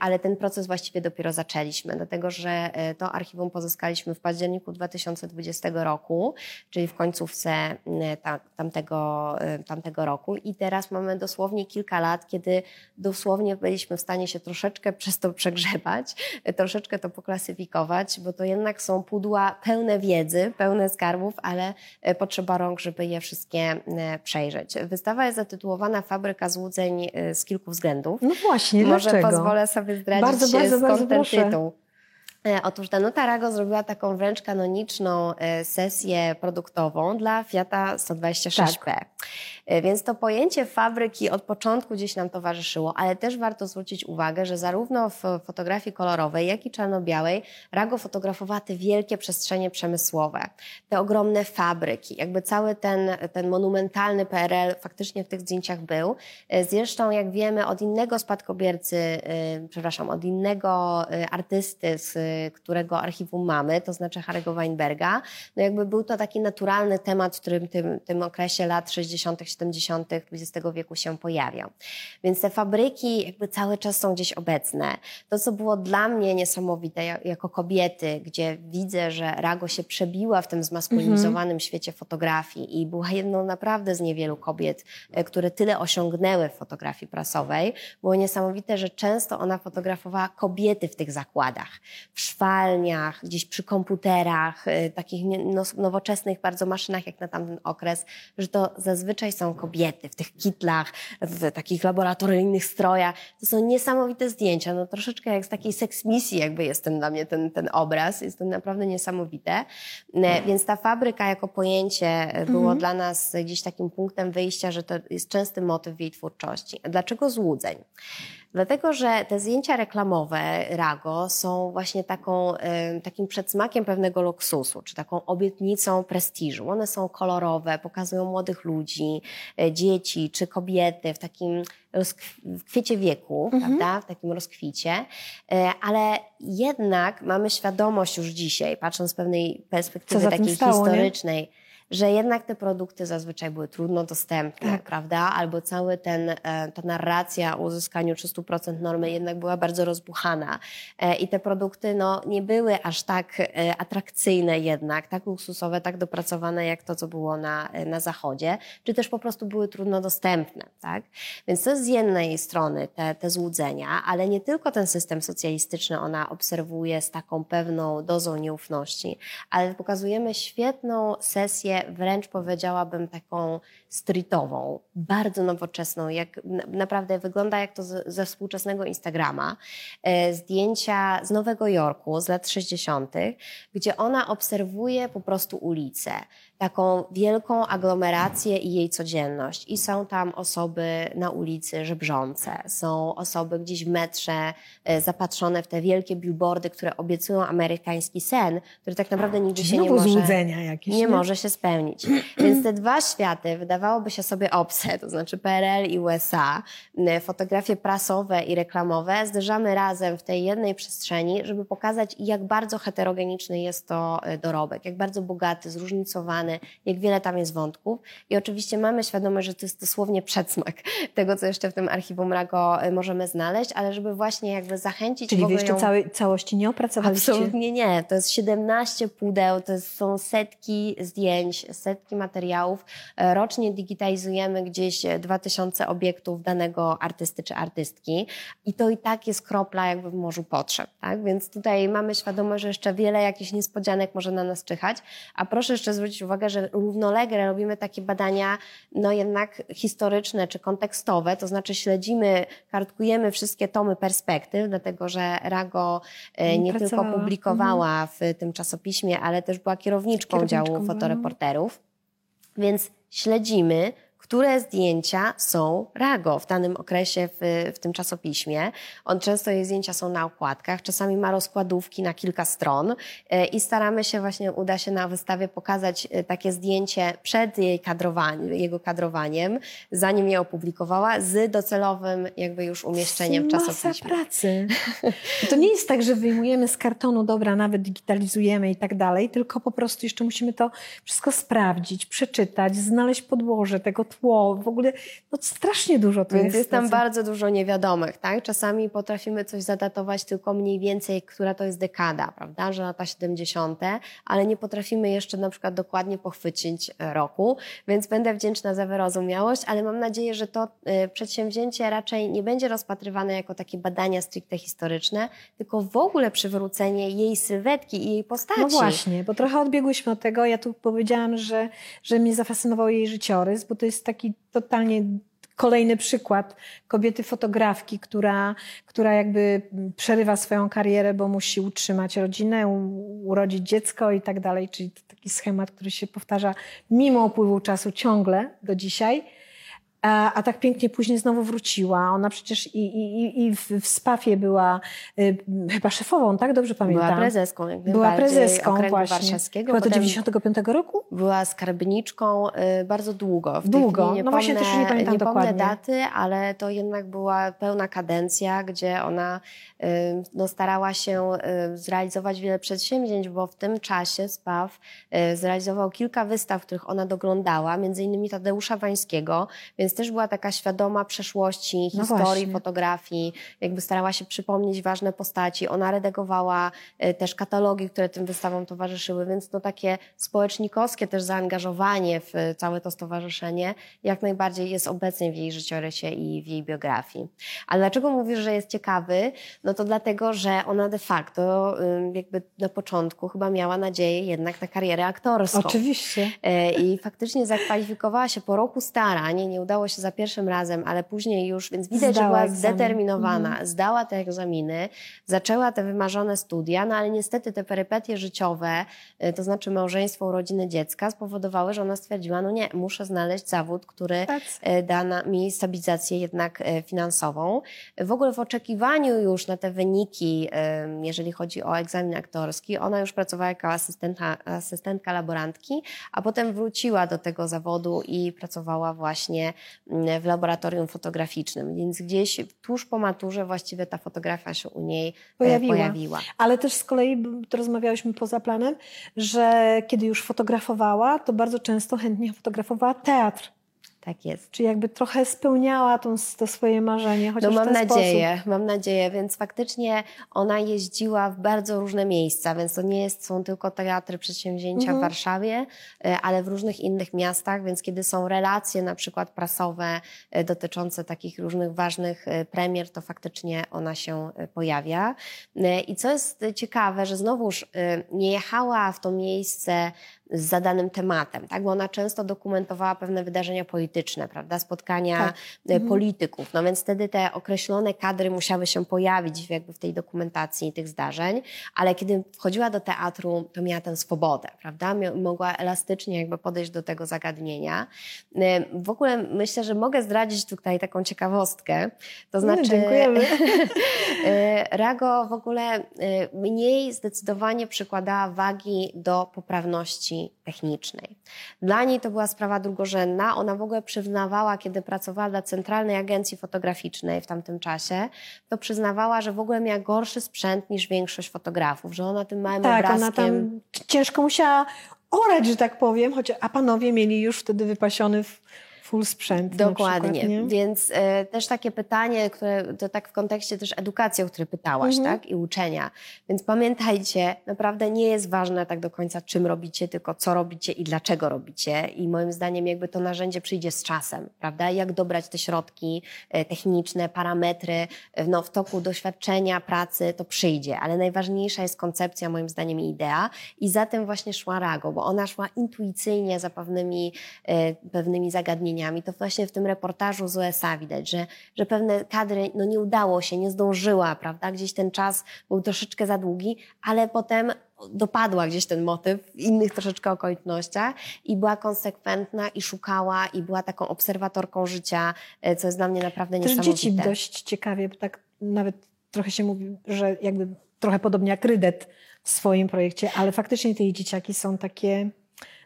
ale ten proces właściwie dopiero zaczęliśmy, dlatego że e, to archiwum pozyskaliśmy w październiku 2020 roku, czyli w końcówce tamtego, e, tamtego roku i teraz mamy dosłownie kilka lat, kiedy dosłownie byliśmy w stanie się troszeczkę przez to przegrzebać, troszeczkę to poklasyfikować, bo to jednak są pudła pełne wiedzy, pełne skarbów, ale potrzeba rąk, żeby je wszystkie przejrzeć. Wystawa jest zatytułowana Fabryka złudzeń z kilku względów. No właśnie, Może dlaczego? pozwolę sobie zdradzić bardzo, bardzo, skąd bardzo ten proszę. tytuł. E, Otóż Danuta Rago zrobiła taką wręcz kanoniczną e, sesję produktową dla Fiata 126P. E, Więc to pojęcie fabryki od początku gdzieś nam towarzyszyło, ale też warto zwrócić uwagę, że zarówno w fotografii kolorowej, jak i czarno-białej Rago fotografowała te wielkie przestrzenie przemysłowe, te ogromne fabryki. Jakby cały ten, ten monumentalny PRL faktycznie w tych zdjęciach był. Zresztą, jak wiemy, od innego spadkobiercy, przepraszam, od innego artysty, z którego archiwum mamy, to znaczy Harry'ego Weinberga, no jakby był to taki naturalny temat, w którym tym, tym okresie lat 60., 70. XX wieku się pojawiał. Więc te fabryki jakby cały czas są gdzieś obecne. To, co było dla mnie niesamowite ja- jako kobiety, gdzie widzę, że Rago się przebiła w tym zmaskulinizowanym świecie fotografii i była jedną naprawdę z niewielu kobiet, e, które tyle osiągnęły w fotografii prasowej, było niesamowite, że często ona fotografowała kobiety w tych zakładach, szwalniach, gdzieś przy komputerach, e, takich no- nowoczesnych bardzo maszynach jak na tamten okres, że to zazwyczaj są kobiety w tych kitlach, w takich laboratoryjnych strojach. To są niesamowite zdjęcia, no troszeczkę jak z takiej seksmisji jakby jest ten dla mnie ten, ten obraz, jest to naprawdę niesamowite. E, Więc ta fabryka jako pojęcie e, było dla nas gdzieś takim punktem wyjścia, że to jest częsty motyw w jej twórczości. A Dlaczego złudzeń? Dlatego, że te zdjęcia reklamowe Rago są właśnie taką, takim przedsmakiem pewnego luksusu, czy taką obietnicą prestiżu. One są kolorowe, pokazują młodych ludzi, e, dzieci czy kobiety w takim w kwiecie wieku, prawda, w takim rozkwicie, E, ale jednak mamy świadomość już dzisiaj, patrząc z pewnej perspektywy takiej stało, nie? Że jednak te produkty zazwyczaj były trudno dostępne, Tak. prawda? Albo cały ten, e, ta narracja o uzyskaniu 300% normy jednak była bardzo rozbuchana. E, I te produkty no, nie były aż tak e, atrakcyjne jednak, tak luksusowe, tak dopracowane jak to, co było na, na zachodzie, czy też po prostu były trudno dostępne, tak? Więc to jest z jednej strony te, te złudzenia, ale nie tylko ten system socjalistyczny ona obserwuje z taką pewną dozą nieufności, ale pokazujemy świetną sesję, wręcz powiedziałabym taką streetową, bardzo nowoczesną, jak na- naprawdę wygląda jak to ze współczesnego Instagrama. E, zdjęcia z Nowego Jorku z lat 60., gdzie ona obserwuje po prostu ulicę, taką wielką aglomerację i jej codzienność. I są tam osoby na ulicy żebrzące, są osoby gdzieś w metrze e, zapatrzone w te wielkie billboardy, które obiecują amerykański sen, który tak naprawdę nigdy się nie może jakieś. nie może się spełnić. Więc te dwa światy wydawałoby się sobie obce, to znaczy PRL i USA, fotografie prasowe i reklamowe, zderzamy razem w tej jednej przestrzeni, żeby pokazać, jak bardzo heterogeniczny jest to e, dorobek, jak bardzo bogaty, zróżnicowany, jak wiele tam jest wątków. I oczywiście mamy świadomość, że to jest dosłownie przedsmak tego, co jeszcze w tym archiwum Rago y, możemy znaleźć, ale żeby właśnie jakby zachęcić Czyli wy jeszcze ją... całej, całości nie opracowaliście? Absolutnie nie. To jest 17 pudeł, to jest, są setki zdjęć, setki materiałów. E, Rocznie digitalizujemy gdzieś 2000 obiektów danego artysty czy artystki i to i tak jest kropla jakby w morzu potrzeb. Tak? Więc tutaj mamy świadomość, że jeszcze wiele jakichś niespodzianek może na nas czyhać. A proszę jeszcze zwrócić uwagę, że równolegle robimy takie badania no jednak historyczne czy kontekstowe, to znaczy śledzimy, kartkujemy wszystkie tomy perspektyw, dlatego że Rago e, nie tylko publikowała w tym czasopiśmie, ale też była kierowniczką, Kierowniczką, działu no. fotoreporterów. Więc śledzimy, które zdjęcia są Rago w danym okresie w, w tym czasopiśmie. On często jej zdjęcia są na okładkach, czasami ma rozkładówki na kilka stron e, i staramy się właśnie, uda się na wystawie pokazać e, takie zdjęcie przed jej kadrowaniem, jego kadrowaniem, zanim je opublikowała, z docelowym jakby już umieszczeniem Masa czasopiśmie. pracy. To nie jest tak, że wyjmujemy z kartonu, dobra, nawet digitalizujemy i tak dalej, tylko po prostu jeszcze musimy to wszystko sprawdzić, przeczytać, znaleźć podłoże tego tło. W ogóle no, strasznie dużo tu Więc jest. jest tam pracy. bardzo dużo niewiadomych, tak? Czasami potrafimy coś zadatować tylko mniej więcej, która to jest dekada, prawda? Że lata 70., ale nie potrafimy jeszcze na przykład dokładnie pochwycić e, roku, więc będę wdzięczna za wyrozumiałość, ale mam nadzieję, że to e, przedsięwzięcie raczej nie będzie rozpatrywane jako takie badania stricte historyczne, tylko w ogóle przywrócenie jej sylwetki i jej postaci. No właśnie, bo trochę odbiegłyśmy od tego. Ja tu powiedziałam, że, że mnie zafascynował jej życiorys, bo to jest taki totalnie kolejny przykład kobiety fotografki, która, która jakby przerywa swoją karierę, bo musi utrzymać rodzinę, urodzić dziecko i tak dalej. Czyli to taki schemat, który się powtarza mimo upływu czasu ciągle do dzisiaj. A, a tak pięknie później znowu wróciła. Ona przecież i, i, i- w, w Spafie była y, chyba szefową, tak? Dobrze pamiętam. Była prezeską, jak Była prezeską okręgu właśnie. warszawskiego. Chyba do potem 95 roku? Była skarbniczką y, bardzo długo. W Długo. chwili Nie No właśnie, pomnę, też nie pamiętam nie pomnę dokładnie. daty, ale to jednak była pełna kadencja, gdzie ona y, no, starała się y, zrealizować wiele przedsięwzięć, bo w tym czasie SPAW y, zrealizował kilka wystaw, których ona doglądała, między innymi Tadeusza Wańskiego, więc też była taka świadoma przeszłości, No historii, właśnie. fotografii, jakby starała się przypomnieć ważne postaci. Ona redagowała y, też katalogi, które tym wystawom towarzyszyły, więc no takie społecznikowskie też zaangażowanie w y, całe to stowarzyszenie jak najbardziej jest obecne w jej życiorysie i w jej biografii. Ale dlaczego mówisz, że jest ciekawy? No to dlatego, że ona de facto jakby na początku chyba miała nadzieję jednak na karierę aktorską. Oczywiście. E, I faktycznie zakwalifikowała się po roku starań, nie udało się za pierwszym razem, ale później już, więc widać, że Zdała była egzamin. zdeterminowana, zdała te egzaminy, zaczęła te wymarzone studia, no ale niestety te perypetie życiowe, e, to znaczy małżeństwo, urodziny dziecka, spowodowały, że ona stwierdziła, no nie, muszę znaleźć zawód, który Tak. e, da mi stabilizację jednak e, finansową. W ogóle w oczekiwaniu już na te wyniki, jeżeli chodzi o egzamin aktorski, ona już pracowała jako asystentka, asystentka laborantki, a potem wróciła do tego zawodu i pracowała właśnie w laboratorium fotograficznym, więc gdzieś tuż po maturze właściwie ta fotografia się u niej e, Pojawiła. pojawiła. Ale też z kolei to rozmawiałyśmy poza planem, że kiedy już fotografowała, to bardzo często chętnie fotografowała teatr. Tak jest. Czy jakby trochę spełniała tą, to swoje marzenie, chociaż No mam nadzieję, mam nadzieję, więc faktycznie ona jeździła w bardzo różne miejsca, więc to nie jest, są tylko teatry przedsięwzięcia Mhm. w Warszawie, e, ale w różnych innych miastach, więc kiedy są relacje na przykład prasowe e, dotyczące takich różnych ważnych e, premier, to faktycznie ona się pojawia. I co jest ciekawe, że znowuż nie jechała w to miejsce z zadanym tematem, tak? bo ona często dokumentowała pewne wydarzenia polityczne, prawda? spotkania Tak. e, polityków. No więc wtedy te określone kadry musiały się pojawić jakby w tej dokumentacji tych zdarzeń, ale kiedy wchodziła do teatru, to miała tę swobodę, prawda? Mogła elastycznie jakby podejść do tego zagadnienia. E, W ogóle myślę, że mogę zdradzić tutaj taką ciekawostkę. To No, znaczy, dziękujemy. e, Rago w ogóle mniej zdecydowanie przykładała wagi do poprawności technicznej. Dla niej to była sprawa drugorzędna. Ona w ogóle przyznawała, kiedy pracowała dla Centralnej Agencji Fotograficznej w tamtym czasie, to przyznawała, że w ogóle miała gorszy sprzęt niż większość fotografów, że ona tym małym Tak, obrazkiem... ona tam ciężko musiała orać, że tak powiem, choć, a panowie mieli już wtedy wypasiony w full sprzęt. Dokładnie. Przykład, Więc e, też takie pytanie, które to tak w kontekście też edukacji, o której pytałaś, Mhm. tak? I uczenia. Więc pamiętajcie, naprawdę nie jest ważne tak do końca, czym robicie, tylko co robicie i dlaczego robicie. I moim zdaniem jakby to narzędzie przyjdzie z czasem, prawda? Jak dobrać te środki e, techniczne, parametry, e, no w toku doświadczenia, pracy to przyjdzie. Ale najważniejsza jest koncepcja, moim zdaniem, i idea. I za tym właśnie szła Rago, bo ona szła intuicyjnie za pewnymi, e, pewnymi zagadnieniami. To właśnie w tym reportażu z USA widać, że, że pewne kadry no nie udało się, nie zdążyła, prawda? Gdzieś ten czas był troszeczkę za długi, ale potem dopadła gdzieś ten motyw w innych troszeczkę okolicznościach i była konsekwentna i szukała i była taką obserwatorką życia, e, co jest dla mnie naprawdę Też niesamowite. dzieci dość ciekawie, tak nawet trochę się mówi, że jakby trochę podobnie jak Rydet w swoim projekcie, ale faktycznie te dzieciaki są takie,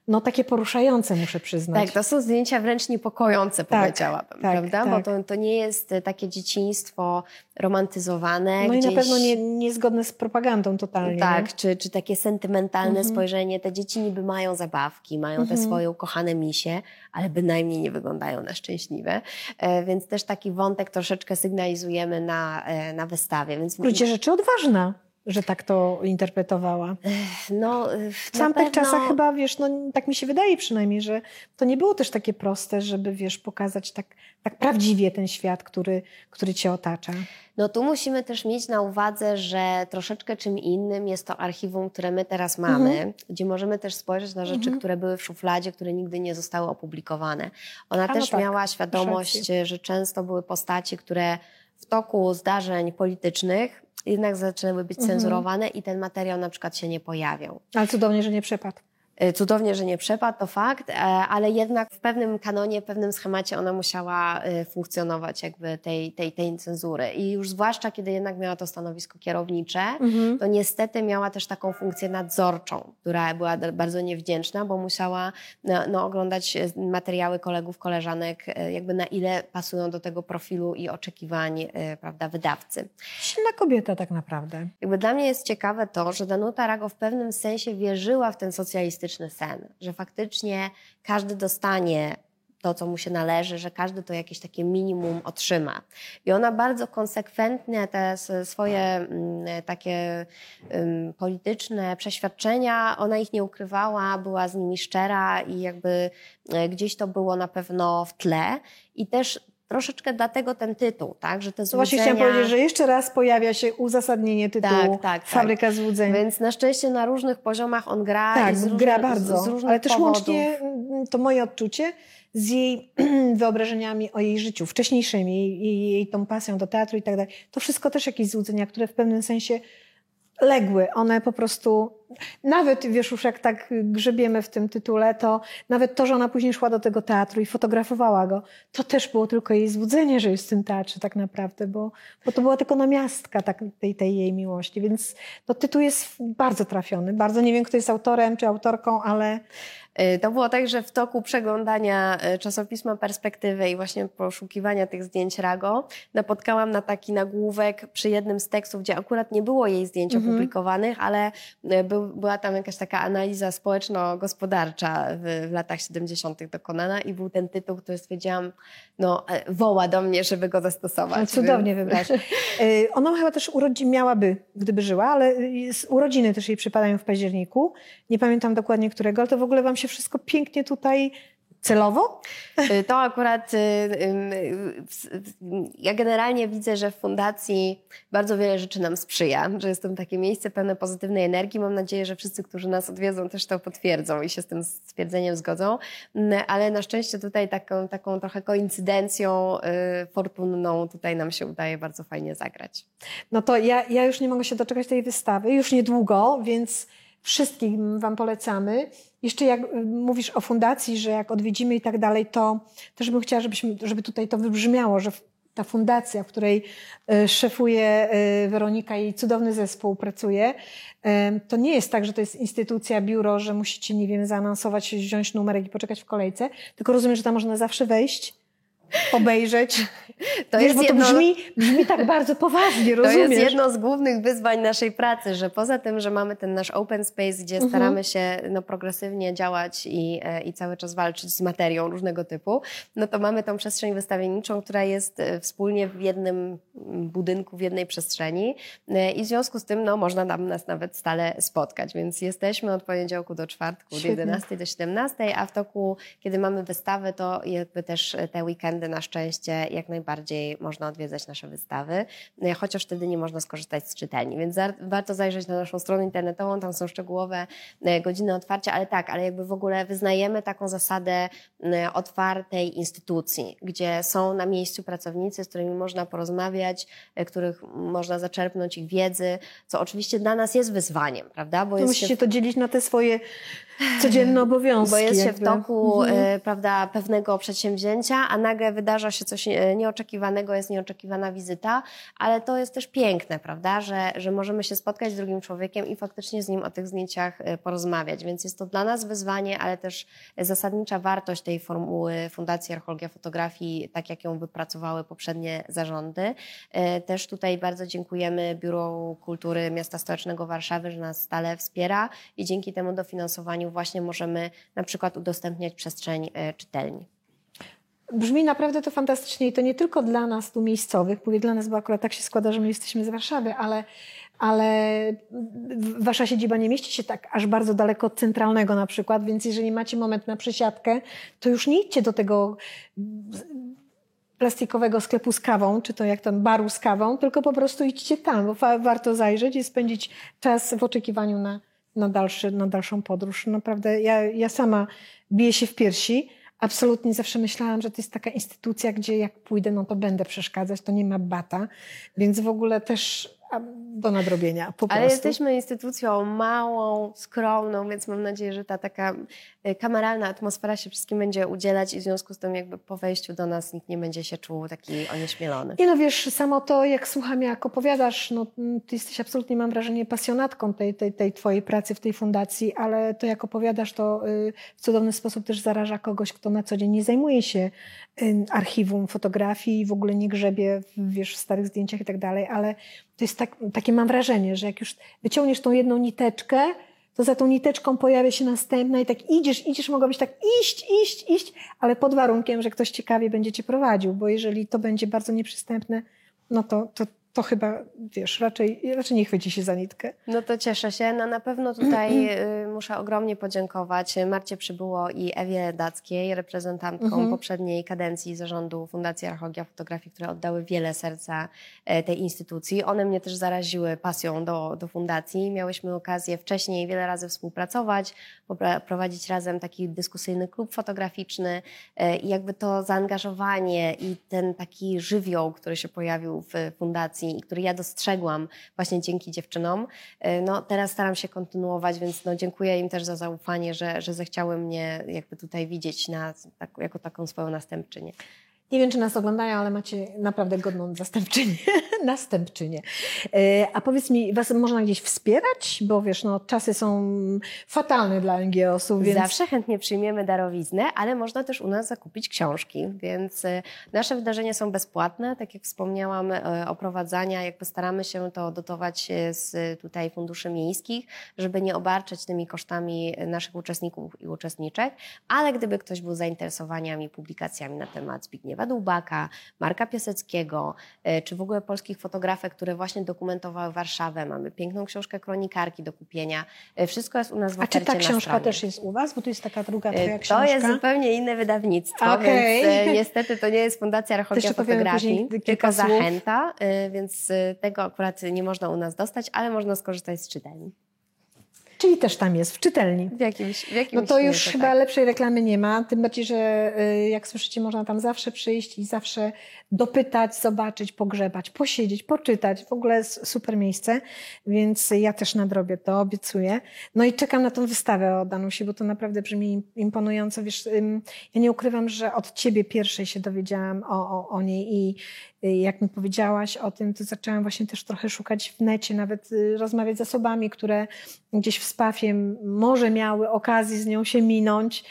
no takie poruszające, muszę przyznać. Tak, to są zdjęcia wręcz niepokojące, Tak, powiedziałabym, tak, prawda? tak. Bo to, to nie jest e, takie dzieciństwo romantyzowane. no i gdzieś... na pewno nie, niezgodne z propagandą totalnie. Tak, nie? czy, czy takie sentymentalne Mhm. spojrzenie. Te dzieci niby mają zabawki, mają te Mhm. swoje ukochane misie, ale bynajmniej nie wyglądają na szczęśliwe. E, więc też taki wątek troszeczkę sygnalizujemy na, e, na wystawie. Więc W gruncie rzeczy odważna, że tak to interpretowała. no, W tamtych pewno- czasach chyba, wiesz, no tak mi się wydaje przynajmniej, że to nie było też takie proste, żeby, wiesz, pokazać tak, tak prawdziwie ten świat, który, który cię otacza. No tu musimy też mieć na uwadze, że troszeczkę czym innym jest to archiwum, które my teraz mamy, Mhm. gdzie możemy też spojrzeć na rzeczy, Mhm. które były w szufladzie, które nigdy nie zostały opublikowane. Ona A, no też tak, miała świadomość, że często były postaci, które w toku zdarzeń politycznych jednak zaczęły być Mhm. cenzurowane i ten materiał na przykład się nie pojawiał. Ale cudownie, że nie przepadł. E, Cudownie, że nie przepadł, to fakt, e, ale jednak w pewnym kanonie, w pewnym schemacie ona musiała e, funkcjonować jakby tej, tej, tej cenzury. I już zwłaszcza, kiedy jednak miała to stanowisko kierownicze, Mhm. to niestety miała też taką funkcję nadzorczą, która była bardzo niewdzięczna, bo musiała no, no, oglądać materiały kolegów, koleżanek, jakby na ile pasują do tego profilu i oczekiwań prawda, wydawcy. Silna kobieta tak naprawdę. Jakby dla mnie jest ciekawe to, że Danuta Rago w pewnym sensie wierzyła w ten socjalistyczny sen, że faktycznie każdy dostanie to, co mu się należy, że każdy to jakieś takie minimum otrzyma. I ona bardzo konsekwentnie te swoje mm, takie polityczne przeświadczenia, ona ich nie ukrywała, była z nimi szczera i jakby e, gdzieś to było na pewno w tle. I też troszeczkę dlatego ten tytuł, tak, że te To właśnie złudzenia... chciałam powiedzieć, że jeszcze raz pojawia się uzasadnienie tytułu Tak, tak, tak. Fabryka Złudzeń. Więc na szczęście na różnych poziomach on gra. tak, z różnych, gra z- bardzo, Z różnych ale też powodów. łącznie mm, to moje odczucie z jej wyobrażeniami o jej życiu wcześniejszymi, jej, jej tą pasją do teatru i tak dalej. To wszystko też jakieś złudzenia, które w pewnym sensie legły. One po prostu, nawet wiesz już jak tak grzebiemy w tym tytule, to nawet to, że ona później szła do tego teatru i fotografowała go, to też było tylko jej złudzenie, że jest w tym teatrze tak naprawdę, bo, bo to była tylko namiastka tak, tej, tej jej miłości. Więc no, tytuł jest bardzo trafiony. Bardzo nie wiem, kto jest autorem czy autorką, ale Y, To było tak, że w toku przeglądania y, czasopisma Perspektywy i właśnie poszukiwania tych zdjęć Rago napotkałam na taki nagłówek przy jednym z tekstów, gdzie akurat nie było jej zdjęć Mhm. opublikowanych, ale y, był, była tam jakaś taka analiza społeczno-gospodarcza w, w latach 70. dokonana i był ten tytuł, który stwierdziłam, no e, woła do mnie, żeby go zastosować. No, cudownie wybrać. Y, Ona chyba też urodzi, miałaby, gdyby żyła, ale z urodziny też jej przypadają w październiku. Nie pamiętam dokładnie którego, ale to w ogóle wam się wszystko pięknie tutaj celowo? Y, To akurat y, ja generalnie widzę, że w fundacji bardzo wiele rzeczy nam sprzyja, że jest to takie miejsce pełne pozytywnej energii. Mam nadzieję, że wszyscy, którzy nas odwiedzą, też to potwierdzą i się z tym stwierdzeniem zgodzą. Mm, Ale na szczęście tutaj taką, taką trochę koincydencją y, fortunną tutaj nam się udaje bardzo fajnie zagrać. No to ja, ja już nie mogę się doczekać tej wystawy, już niedługo, więc wszystkim wam polecamy. Jeszcze jak y, mówisz o fundacji, że jak odwiedzimy i tak dalej, to też bym chciała, żebyśmy, żeby tutaj to wybrzmiało, że ta fundacja, w której y, szefuje y, Weronika i cudowny zespół pracuje, to nie jest tak, że to jest instytucja, biuro, że musicie, nie wiem, zaanonsować, wziąć numerek i poczekać w kolejce, tylko rozumiem, że tam można zawsze wejść, obejrzeć. To Wiesz, jest bo to jedno- brzmi, brzmi tak bardzo poważnie, To rozumiesz? jest jedno z głównych wyzwań naszej pracy, że poza tym, że mamy ten nasz open space, gdzie Mhm. staramy się no, progresywnie działać i, e, i cały czas walczyć z materią różnego typu, no to mamy tą przestrzeń wystawienniczą, która jest e, wspólnie w jednym mm, budynku, w jednej przestrzeni E, i w związku z tym no, można nam nas nawet stale spotkać, więc jesteśmy od poniedziałku do czwartku, od Świetnie. 11 do 17, a w toku, kiedy mamy wystawy, to jakby też te weekendy na szczęście jak najbardziej można odwiedzać nasze wystawy, e, chociaż wtedy nie można skorzystać z czytelni, więc warto zajrzeć na naszą stronę internetową, tam są szczegółowe e, godziny otwarcia, ale tak, ale jakby w ogóle wyznajemy taką zasadę otwartej instytucji, gdzie są na miejscu pracownicy, z którymi można porozmawiać, e, których można zaczerpnąć ich wiedzy, co oczywiście dla nas jest wyzwaniem, prawda? Bo To jest musicie to dzielić na te swoje codzienne obowiązki. bo jest się w jakby. toku Mhm. e, prawda, pewnego przedsięwzięcia, a nagle wydarza się coś e, nieoczekiwanego, jest nieoczekiwana wizyta, ale to jest też piękne, prawda, że, że możemy się spotkać z drugim człowiekiem i faktycznie z nim o tych zdjęciach e, porozmawiać. Więc jest to dla nas wyzwanie, ale też zasadnicza wartość tej formuły Fundacji Archeologia Fotografii, tak jak ją wypracowały poprzednie zarządy. E, Też tutaj bardzo dziękujemy Biuro Kultury Miasta Stołecznego Warszawy, że nas stale wspiera i dzięki temu dofinansowaniu właśnie możemy na przykład udostępniać przestrzeń czytelni. Brzmi naprawdę to fantastycznie i to nie tylko dla nas tu miejscowych, mówię dla nas, bo akurat tak się składa, że my jesteśmy z Warszawy, ale, ale wasza siedziba nie mieści się tak aż bardzo daleko od centralnego na przykład, więc jeżeli macie moment na przesiadkę, to już nie idźcie do tego plastikowego sklepu z kawą, czy to jak tam baru z kawą, tylko po prostu idźcie tam, bo warto zajrzeć i spędzić czas w oczekiwaniu na, na, dalszy, na dalszą podróż. Naprawdę ja, ja sama biję się w piersi. Absolutnie zawsze myślałam, że to jest taka instytucja, gdzie jak pójdę, no to będę przeszkadzać, to nie ma bata, więc w ogóle też do nadrobienia po Ale prostu. jesteśmy instytucją małą, skromną, więc mam nadzieję, że ta taka e, kameralna atmosfera się wszystkim będzie udzielać i w związku z tym jakby po wejściu do nas nikt nie będzie się czuł taki onieśmielony. Nie no wiesz, samo to, jak słucham, jak opowiadasz, no mm, ty jesteś absolutnie, mam wrażenie, pasjonatką tej, tej, tej twojej pracy w tej fundacji, ale to jak opowiadasz, to y, w cudowny sposób też zaraża kogoś, kto na co dzień nie zajmuje się y, archiwum fotografii w ogóle nie grzebie wiesz, w starych zdjęciach i tak dalej, ale to jest tak, takie mam wrażenie, że jak już wyciągniesz tą jedną niteczkę, to za tą niteczką pojawia się następna i tak idziesz, idziesz, mogłabyś tak iść, iść, iść, ale pod warunkiem, że ktoś ciekawie będzie cię prowadził, bo jeżeli to będzie bardzo nieprzystępne, no to, to, to chyba, wiesz, raczej, raczej nie chwyci się za nitkę. No to cieszę się. No na pewno tutaj y, muszę ogromnie podziękować Marcie Przybyło i Ewie Dackiej, reprezentantkom Mhm. poprzedniej kadencji zarządu Fundacji Archeologia Fotografii, które oddały wiele serca e, tej instytucji. One mnie też zaraziły pasją do, do fundacji. Miałyśmy okazję wcześniej wiele razy współpracować, prowadzić razem taki dyskusyjny klub fotograficzny e, i jakby to zaangażowanie i ten taki żywioł, który się pojawił w fundacji i który ja dostrzegłam właśnie dzięki dziewczynom, e, no teraz staram się kontynuować, więc no dziękuję im też za zaufanie, że, że zechciały mnie jakby tutaj widzieć na, tak, jako taką swoją następczynię. Nie wiem, czy nas oglądają, ale macie naprawdę godną zastępczynię. następczynię. E, A powiedz mi, was można gdzieś wspierać? Bo wiesz, no, czasy są fatalne dla NGO-sów, więc... Zawsze chętnie przyjmiemy darowiznę, ale można też u nas zakupić książki, więc e, nasze wydarzenia są bezpłatne. Tak jak wspomniałam, e, oprowadzania, jakby staramy się to dotować z tutaj funduszy miejskich, żeby nie obarczać tymi kosztami naszych uczestników i uczestniczek, ale gdyby ktoś był zainteresowaniami publikacjami na temat Zbigniewa Dłubaka, Marka Piaseckiego, e, czy w ogóle polskich fotografek, które właśnie dokumentowały Warszawę, mamy piękną książkę kronikarki do kupienia. E, Wszystko jest u nas w A czy ofercie ta książka też jest u was? Bo to jest taka druga E, twoja To książka. jest zupełnie inne wydawnictwo, Okej. więc niestety to nie jest Fundacja powiemy Fotografii, tylko słów. zachęta, więc tego akurat nie można u nas dostać, ale można skorzystać z czytelni. Czyli też tam jest, w czytelni. W jakimś, w jakimś No to już chyba tak. lepszej reklamy nie ma, tym bardziej, że y, jak słyszycie, można tam zawsze przyjść i zawsze dopytać, zobaczyć, pogrzebać, posiedzieć, poczytać. W ogóle jest super miejsce, więc ja też nadrobię to, obiecuję. No i czekam na tą wystawę o Danusi, bo to naprawdę brzmi im- imponująco. Wiesz, ja nie ukrywam, że od ciebie pierwszej się dowiedziałam o, o, o niej i jak mi powiedziałaś o tym, to zaczęłam właśnie też trochę szukać w necie, nawet y, rozmawiać z osobami, które gdzieś Spafie może miały okazji z nią się minąć.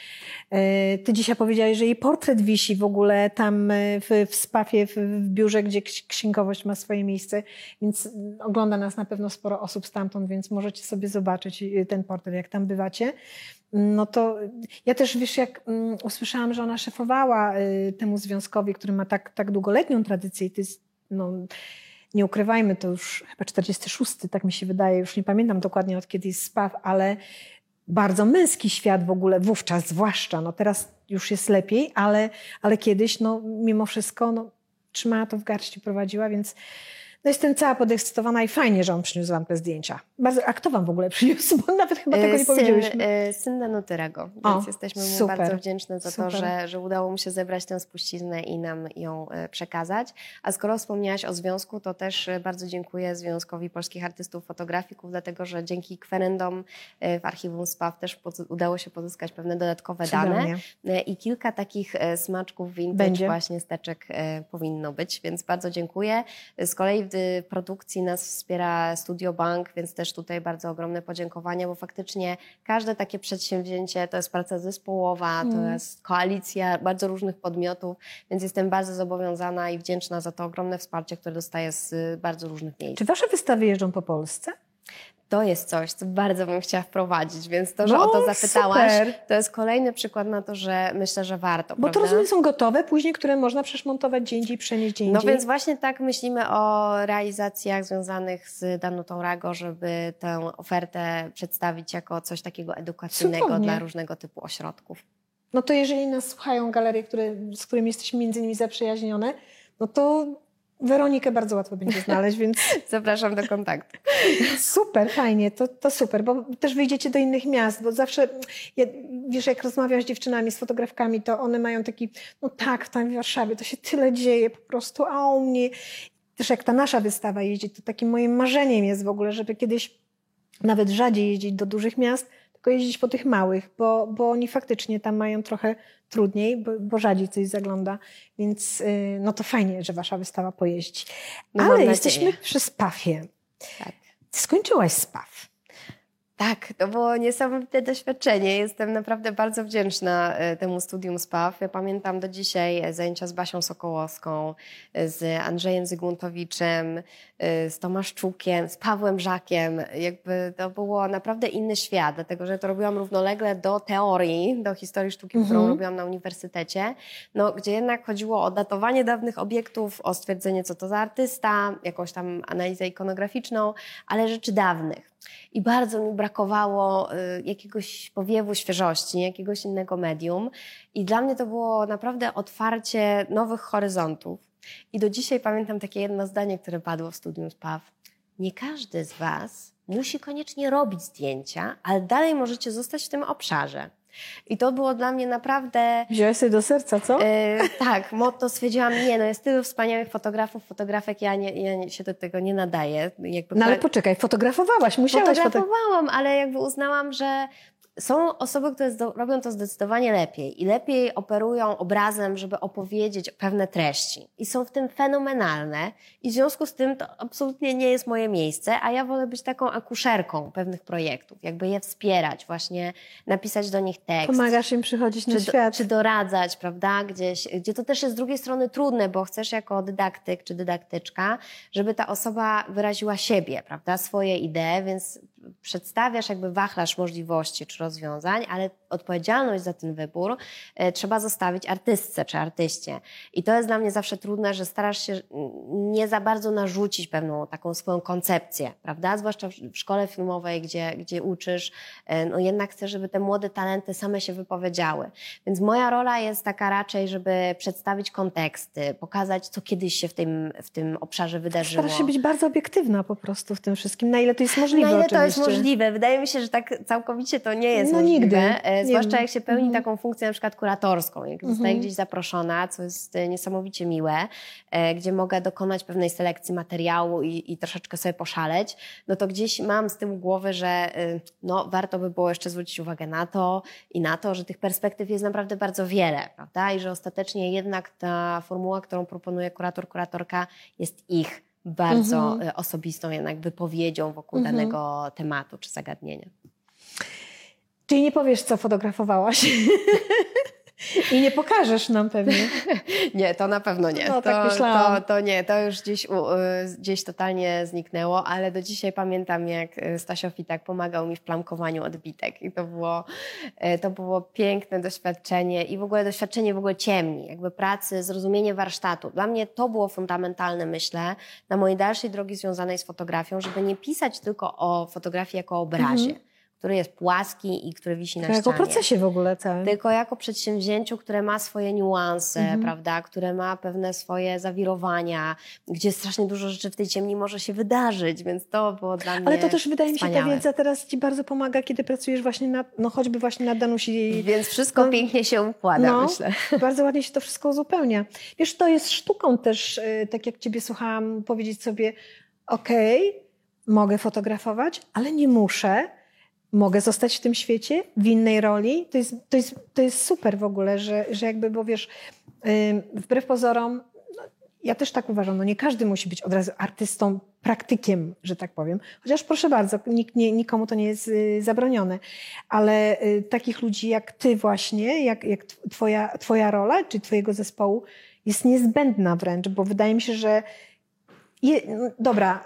E, ty dzisiaj powiedziałaś, że jej portret wisi w ogóle tam w, w Spafie, w, w biurze, gdzie księgowość ma swoje miejsce, więc ogląda nas na pewno sporo osób stamtąd, więc możecie sobie zobaczyć ten portret, jak tam bywacie. No to ja też, wiesz, jak um, usłyszałam, że ona szefowała y, temu związkowi, który ma tak, tak długoletnią tradycję i to jest, no, nie ukrywajmy, to już chyba 46, tak mi się wydaje, już nie pamiętam dokładnie od kiedy jest SPAW, ale bardzo męski świat w ogóle, wówczas zwłaszcza, no teraz już jest lepiej, ale, ale kiedyś, no mimo wszystko, no, trzymała to w garści, prowadziła, więc no jestem cała podekscytowana i fajnie, że on przyniósł wam te zdjęcia. Bardzo, a kto wam w ogóle przyniósł? Bo nawet chyba tego nie syn, powiedzieliśmy. e, Syn Danutyrego, więc O, jesteśmy mu super, bardzo wdzięczne za super. to, że, że udało mu się zebrać tę spuściznę i nam ją e, przekazać. A skoro wspomniałaś o związku, to też e, bardzo dziękuję Związkowi Polskich Artystów Fotografików, dlatego że dzięki kwerendom w archiwum SPAW też udało się pozyskać pewne dodatkowe dane. Cudownie. I kilka takich smaczków vintage Będzie. właśnie steczek powinno być, więc bardzo dziękuję. Z kolei w y, produkcji nas wspiera Studio Bank, więc też tutaj bardzo ogromne podziękowania, bo faktycznie każde takie przedsięwzięcie to jest praca zespołowa, to Mm. jest koalicja bardzo różnych podmiotów, więc jestem bardzo zobowiązana i wdzięczna za to ogromne wsparcie, które dostaję z bardzo różnych miejsc. Czy wasze wystawy jeżdżą po Polsce? To jest coś, co bardzo bym chciała wprowadzić, więc to, że No, o to zapytałaś, super. to jest kolejny przykład na to, że myślę, że warto. Bo to prawda? rozumiem są gotowe, później, które można przeszmontować gdzie indziej, przenieść gdzie No indziej. więc właśnie tak myślimy o realizacjach związanych z Danutą Rago, żeby tę ofertę przedstawić jako coś takiego edukacyjnego Cudownie. dla różnego typu ośrodków. No to jeżeli nas słuchają galerie, które, z którymi jesteśmy między innymi zaprzyjaźnione, no to Weronikę bardzo łatwo będzie znaleźć, więc Zapraszam do kontaktu. super, fajnie, to, to super, bo też wyjdziecie do innych miast, bo zawsze, ja, wiesz, jak rozmawiam z dziewczynami, z fotografkami, to one mają taki, no tak, tam w Warszawie to się tyle dzieje po prostu, a u mnie, też jak ta nasza wystawa jeździ, to takim moim marzeniem jest w ogóle, żeby kiedyś nawet rzadziej jeździć do dużych miast, tylko jeździć po tych małych, bo, bo oni faktycznie tam mają trochę trudniej, bo, bo rzadziej coś zagląda, więc yy, no to fajnie, że wasza wystawa pojeździ. No, Ale jesteśmy przy SPAF-ie. Tak. Skończyłaś SPAF. Tak, to było niesamowite doświadczenie. Jestem naprawdę bardzo wdzięczna e, temu studium SPAW. Ja pamiętam do dzisiaj e, zajęcia z Basią Sokołowską, e, z Andrzejem Zygmuntowiczem, z Tomaszczukiem, z Pawłem Żakiem. Jakby to było naprawdę inny świat, dlatego że to robiłam równolegle do teorii, do historii sztuki, którą Mhm. robiłam na uniwersytecie, no, gdzie jednak chodziło o datowanie dawnych obiektów, o stwierdzenie, co to za artysta, jakąś tam analizę ikonograficzną, ale rzeczy dawnych. I bardzo mi brakowało y, jakiegoś powiewu świeżości, jakiegoś innego medium. I dla mnie to było naprawdę otwarcie nowych horyzontów. I do dzisiaj pamiętam takie jedno zdanie, które padło w studium SPAW. Nie każdy z Was musi koniecznie robić zdjęcia, ale dalej możecie zostać w tym obszarze. I to było dla mnie naprawdę Wziąłeś sobie do serca, co? E, tak, motto stwierdziłam, nie, no jest tylu wspaniałych fotografów, fotografek, ja, nie, ja nie, się do tego nie nadaję. Jakby No ale poczekaj, fotografowałaś, musiałaś fotografowałam, ale jakby uznałam, że są osoby, które robią to zdecydowanie lepiej i lepiej operują obrazem, żeby opowiedzieć pewne treści. I są w tym fenomenalne i w związku z tym to absolutnie nie jest moje miejsce, a ja wolę być taką akuszerką pewnych projektów, jakby je wspierać, właśnie napisać do nich tekst Pomagasz im przychodzić na czy, świat. do, czy doradzać, prawda, gdzieś, gdzie to też jest z drugiej strony trudne, bo chcesz jako dydaktyk czy dydaktyczka, żeby ta osoba wyraziła siebie, prawda, swoje idee, więc przedstawiasz jakby wachlarz możliwości czy rozwiązań, ale odpowiedzialność za ten wybór e, trzeba zostawić artystce czy artyście. I to jest dla mnie zawsze trudne, że starasz się nie za bardzo narzucić pewną taką swoją koncepcję, prawda, zwłaszcza w, szkole filmowej, gdzie, gdzie uczysz, e, no jednak chcesz, żeby te młode talenty same się wypowiedziały. Więc moja rola jest taka raczej, żeby przedstawić konteksty, pokazać, co kiedyś się w tym, w tym obszarze wydarzyło. Starasz się być bardzo obiektywna po prostu w tym wszystkim, na ile to jest możliwe Na ile oczywiście. to jest możliwe? Wydaje mi się, że tak całkowicie to nie jest No możliwe. nigdy. E, Nie Zwłaszcza wiem. jak się pełni Mhm. taką funkcję na przykład kuratorską. Jak zostaję Mhm. gdzieś zaproszona, co jest e, niesamowicie miłe, e, gdzie mogę dokonać pewnej selekcji materiału i, i troszeczkę sobie poszaleć, no to gdzieś mam z tyłu głowy, że no, warto by było jeszcze zwrócić uwagę na to i na to, że tych perspektyw jest naprawdę bardzo wiele, prawda? I że ostatecznie jednak ta formuła, którą proponuje kurator, kuratorka jest ich bardzo Mhm. osobistą jednak wypowiedzią wokół Mhm. danego tematu czy zagadnienia. Czyli nie powiesz, co fotografowałaś. I nie pokażesz nam pewnie. Nie, to na pewno nie. No, to, tak myślałam. To, to nie, to już gdzieś, u, y, gdzieś totalnie zniknęło, ale do dzisiaj pamiętam, jak y, Stasio Fitak pomagał mi w plamkowaniu odbitek i to było, y, to było piękne doświadczenie i w ogóle doświadczenie w ogóle ciemni, jakby pracy, zrozumienie warsztatu. Dla mnie to było fundamentalne, myślę, na mojej dalszej drogi związanej z fotografią, żeby nie pisać tylko o fotografii jako o obrazie, Mhm. Który jest płaski i który wisi na jako ścianie procesie w ogóle całym. tylko jako przedsięwzięciu, które ma swoje niuanse, Mhm. prawda, które ma pewne swoje zawirowania, gdzie strasznie dużo rzeczy w tej ciemni może się wydarzyć, więc to było dla mnie Ale to też wydaje mi się, ta wspaniałe. wiedza teraz ci bardzo pomaga, kiedy pracujesz właśnie nad, no choćby właśnie nad Danusi. Więc wszystko No, pięknie się układa, no, myślę. Bardzo ładnie się to wszystko uzupełnia. Wiesz, to jest sztuką też, y, tak jak ciebie słuchałam, powiedzieć sobie, okej, mogę fotografować, ale nie muszę. Mogę zostać w tym świecie, w innej roli. To jest, to jest, to jest super w ogóle, że, że jakby, bo wiesz, wbrew pozorom, no, ja też tak uważam, no nie każdy musi być od razu artystą, praktykiem, że tak powiem. Chociaż proszę bardzo, nikt nie, nikomu to nie jest y, zabronione. Ale y, takich ludzi jak ty właśnie, jak, jak tw- twoja, twoja rola, czy twojego zespołu jest niezbędna wręcz, bo wydaje mi się, że je, no, dobra,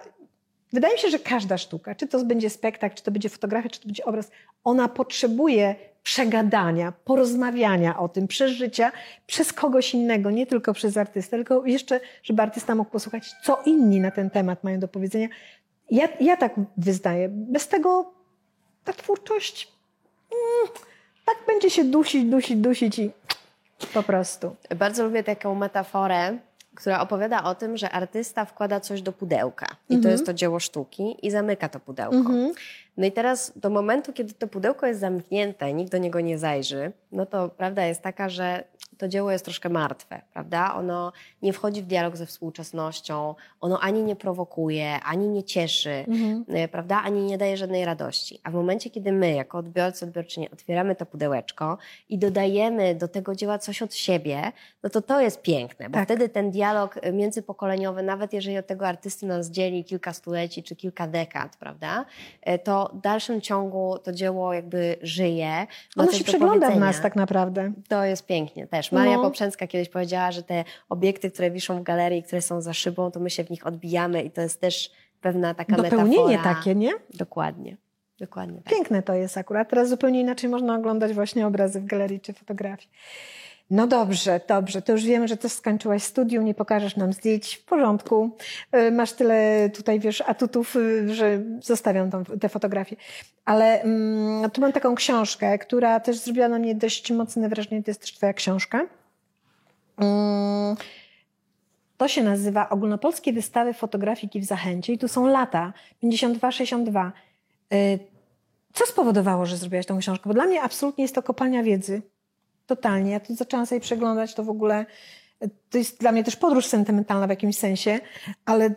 wydaje mi się, że każda sztuka, czy to będzie spektakl, czy to będzie fotografia, czy to będzie obraz, ona potrzebuje przegadania, porozmawiania o tym, przeżycia przez kogoś innego, nie tylko przez artystę, tylko jeszcze, żeby artysta mógł posłuchać, co inni na ten temat mają do powiedzenia. Ja, ja tak wyznaję. Bez tego ta twórczość mm, tak będzie się dusić, dusić, dusić i po prostu. Bardzo lubię taką metaforę, która opowiada o tym, że artysta wkłada coś do pudełka i to Mhm. jest to dzieło sztuki i zamyka to pudełko. Mhm. No i teraz do momentu, kiedy to pudełko jest zamknięte, nikt do niego nie zajrzy, no to prawda jest taka, że to dzieło jest troszkę martwe, prawda? Ono nie wchodzi w dialog ze współczesnością, ono ani nie prowokuje, ani nie cieszy, Mhm. e, prawda? Ani nie daje żadnej radości. A w momencie, kiedy my, jako odbiorcy, odbiorczyni, otwieramy to pudełeczko i dodajemy do tego dzieła coś od siebie, no to to jest piękne, bo Tak. wtedy ten dialog e, międzypokoleniowy, nawet jeżeli od tego artysty nas dzieli kilka stuleci czy kilka dekad, prawda? E, To w dalszym ciągu to dzieło jakby żyje. Ono się przegląda w nas tak naprawdę. To jest pięknie też. Maria No. Poprzęcka kiedyś powiedziała, że te obiekty, które wiszą w galerii, które są za szybą, to my się w nich odbijamy i to jest też pewna taka Dopełnienie metafora. takie, nie? Dokładnie. Dokładnie tak. Piękne to jest akurat. Teraz zupełnie inaczej można oglądać właśnie obrazy w galerii czy fotografii. No dobrze, dobrze. To już wiemy, że też skończyłaś studium, nie pokażesz nam zdjęć. W porządku. Y, Masz tyle tutaj, wiesz, atutów, y, że zostawiam tą, te fotografie. Ale mm, tu mam taką książkę, która też zrobiła na mnie dość mocne wrażenie. To jest też twoja książka. Mm, to się nazywa Ogólnopolskie Wystawy Fotografiki w Zachęcie i tu są lata 52-62. Y, Co spowodowało, że zrobiłaś tą książkę? Bo dla mnie absolutnie jest to kopalnia wiedzy. Totalnie. Ja tu zaczęłam sobie przeglądać to w ogóle. y, To jest dla mnie też podróż sentymentalna w jakimś sensie, ale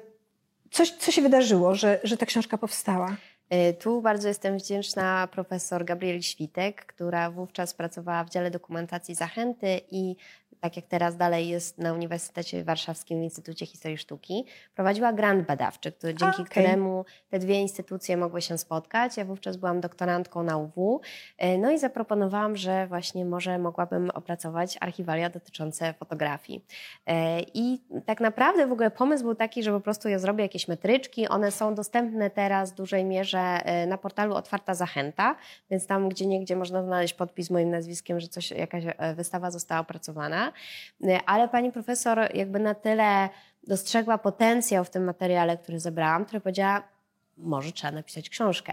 coś, co się wydarzyło, że, że ta książka powstała? Y, Tu bardzo jestem wdzięczna profesor Gabrieli Świtek, która wówczas pracowała w dziale dokumentacji Zachęty i tak jak teraz dalej jest na Uniwersytecie Warszawskim w Instytucie Historii Sztuki, prowadziła grant badawczy, który, dzięki okej. któremu te dwie instytucje mogły się spotkać. Ja wówczas byłam doktorantką na UW, y, no i zaproponowałam, że właśnie może mogłabym opracować archiwalia dotyczące fotografii. E, I tak naprawdę w ogóle pomysł był taki, że po prostu ja zrobię jakieś metryczki. One są dostępne teraz w dużej mierze e, na portalu Otwarta Zachęta, więc tam gdzie niegdzie można znaleźć podpis moim nazwiskiem, że coś, jakaś e, wystawa została opracowana. E, Ale pani profesor jakby na tyle dostrzegła potencjał w tym materiale, który zebrałam, który powiedziała, może trzeba napisać książkę.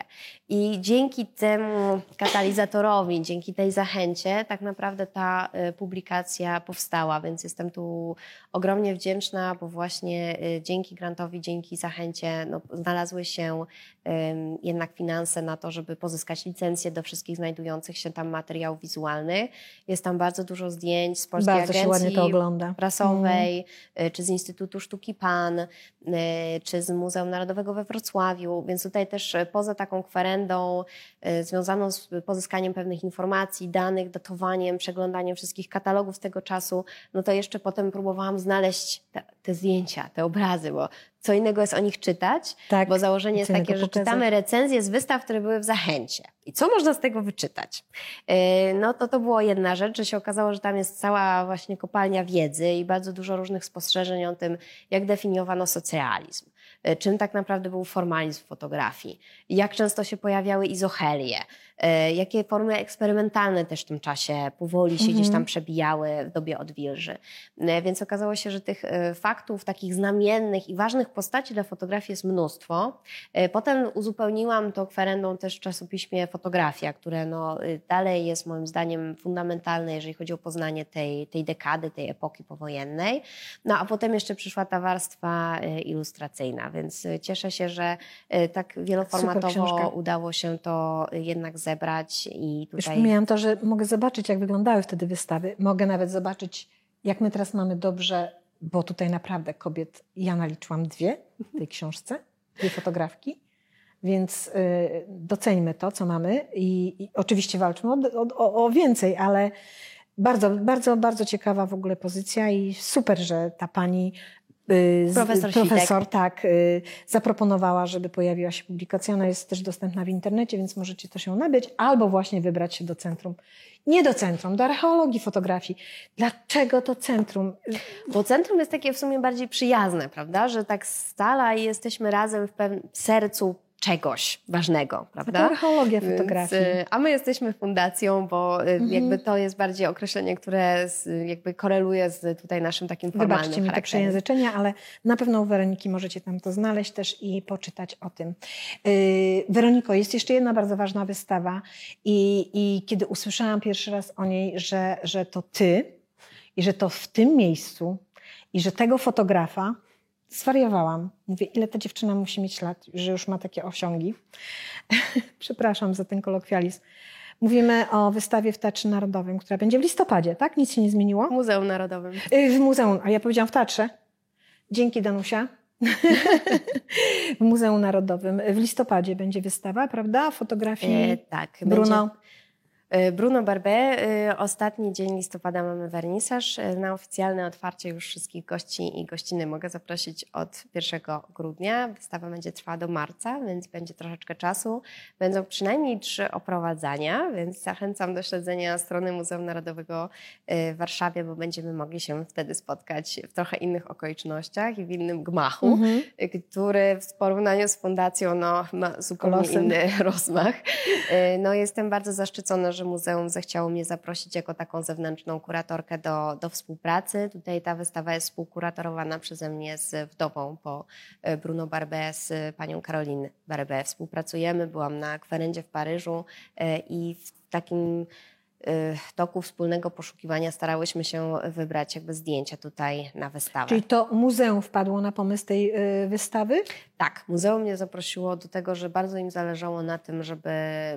I dzięki temu katalizatorowi, dzięki tej zachęcie, tak naprawdę ta y, publikacja powstała, więc jestem tu ogromnie wdzięczna, bo właśnie y, dzięki grantowi, dzięki zachęcie no, znalazły się ym, jednak finanse na to, żeby pozyskać licencję do wszystkich znajdujących się tam materiałów wizualnych. Jest tam bardzo dużo zdjęć z Polskiej Bardzo Agencji prasowej, y, czy z Instytutu Sztuki PAN, czy z Muzeum Narodowego we Wrocławiu, więc tutaj też y, poza taką kwerendą y, związaną z pozyskaniem pewnych informacji, danych, datowaniem, przeglądaniem wszystkich katalogów z tego czasu, no to jeszcze potem próbowałam znaleźć te, te zdjęcia, te obrazy, bo co innego jest o nich czytać, Tak, bo założenie jest takie, że czytamy recenzje z wystaw, które były w Zachęcie. I co można z tego wyczytać? Yy, No to to była jedna rzecz, że się okazało, że tam jest cała właśnie kopalnia wiedzy i bardzo dużo różnych spostrzeżeń o tym, jak definiowano socjalizm. Czym tak naprawdę był formalizm w fotografii? Jak często się pojawiały izochelie? Yy, Jakie formy eksperymentalne też w tym czasie powoli się gdzieś tam przebijały w dobie odwilży? Yy, Więc okazało się, że tych yy, faktów takich znamiennych i ważnych postaci dla fotografii jest mnóstwo. Potem uzupełniłam to kwerendą też w czasopiśmie Fotografia, które no, yy, dalej jest moim zdaniem fundamentalne, jeżeli chodzi o poznanie tej, tej dekady, tej epoki powojennej. No a potem jeszcze przyszła ta warstwa ilustracyjna, więc cieszę się, że tak wieloformatowo udało się to jednak zebrać i Już tutaj... pomijam to, że mogę zobaczyć, jak wyglądały wtedy wystawy. Mogę nawet zobaczyć, jak my teraz mamy dobrze, bo tutaj naprawdę kobiet, ja naliczyłam dwie w tej książce, dwie fotografki, więc y, doceńmy to, co mamy i, i oczywiście walczmy o, o, o więcej, ale bardzo, bardzo, bardzo ciekawa w ogóle pozycja i super, że ta pani Profesor Sitek. profesor tak, y, zaproponowała, żeby pojawiła się publikacja. Ona jest też dostępna w internecie, więc możecie też ją nabyć albo właśnie wybrać się do centrum. Nie do centrum, do archeologii fotografii. Dlaczego to centrum? Bo centrum jest takie w sumie bardziej przyjazne, prawda? Że tak stala i jesteśmy razem w pewnym sercu czegoś ważnego, To prawda? archeologia Więc, fotografii. Mhm. y, a my jesteśmy fundacją, bo y, jakby to jest bardziej określenie, które z, jakby koreluje z tutaj naszym takim formalnym Wybaczcie mi te przejęzyczenia, ale na pewno u Weroniki możecie tam to znaleźć też i poczytać o tym. Yy, Weroniko, jest jeszcze jedna bardzo ważna wystawa i, i kiedy usłyszałam pierwszy raz o niej, że, że to ty i że to w tym miejscu i że tego fotografa, zwariowałam. Mówię, ile ta dziewczyna musi mieć lat, że już ma takie osiągi. Przepraszam za ten kolokwializm. Mówimy o wystawie w Teatrze Narodowym, która będzie w listopadzie, tak? Nic się nie zmieniło? W Muzeum Narodowym. Y, W muzeum, a ja powiedziałam w teatrze. Dzięki Danusia. w Muzeum Narodowym. W listopadzie będzie wystawa, prawda? Fotografii E, tak. Bruno. Będzie, Bruno Barbé. e, Ostatni dzień listopada mamy wernisaż. E, Na oficjalne otwarcie już wszystkich gości i gościny mogę zaprosić od 1 grudnia. Wystawa będzie trwała do marca, więc będzie troszeczkę czasu. Będą przynajmniej trzy oprowadzania, więc zachęcam do śledzenia strony Muzeum Narodowego e, w Warszawie, bo będziemy mogli się wtedy spotkać w trochę innych okolicznościach i w innym gmachu, Mhm. e, który w porównaniu z fundacją no, ma zupełnie Kolosem. inny rozmach. E, No, jestem bardzo zaszczycona, że muzeum zechciało mnie zaprosić jako taką zewnętrzną kuratorkę do, do współpracy. Tutaj ta wystawa jest współkuratorowana przeze mnie z wdową po e, Bruno Barbé, z panią Caroline Barbé. Współpracujemy, byłam na kwerendzie w Paryżu e, i w takim e, toku wspólnego poszukiwania starałyśmy się wybrać jakby zdjęcia tutaj na wystawę. Czyli to muzeum wpadło na pomysł tej wystawy? Tak, muzeum mnie zaprosiło do tego, że bardzo im zależało na tym, żeby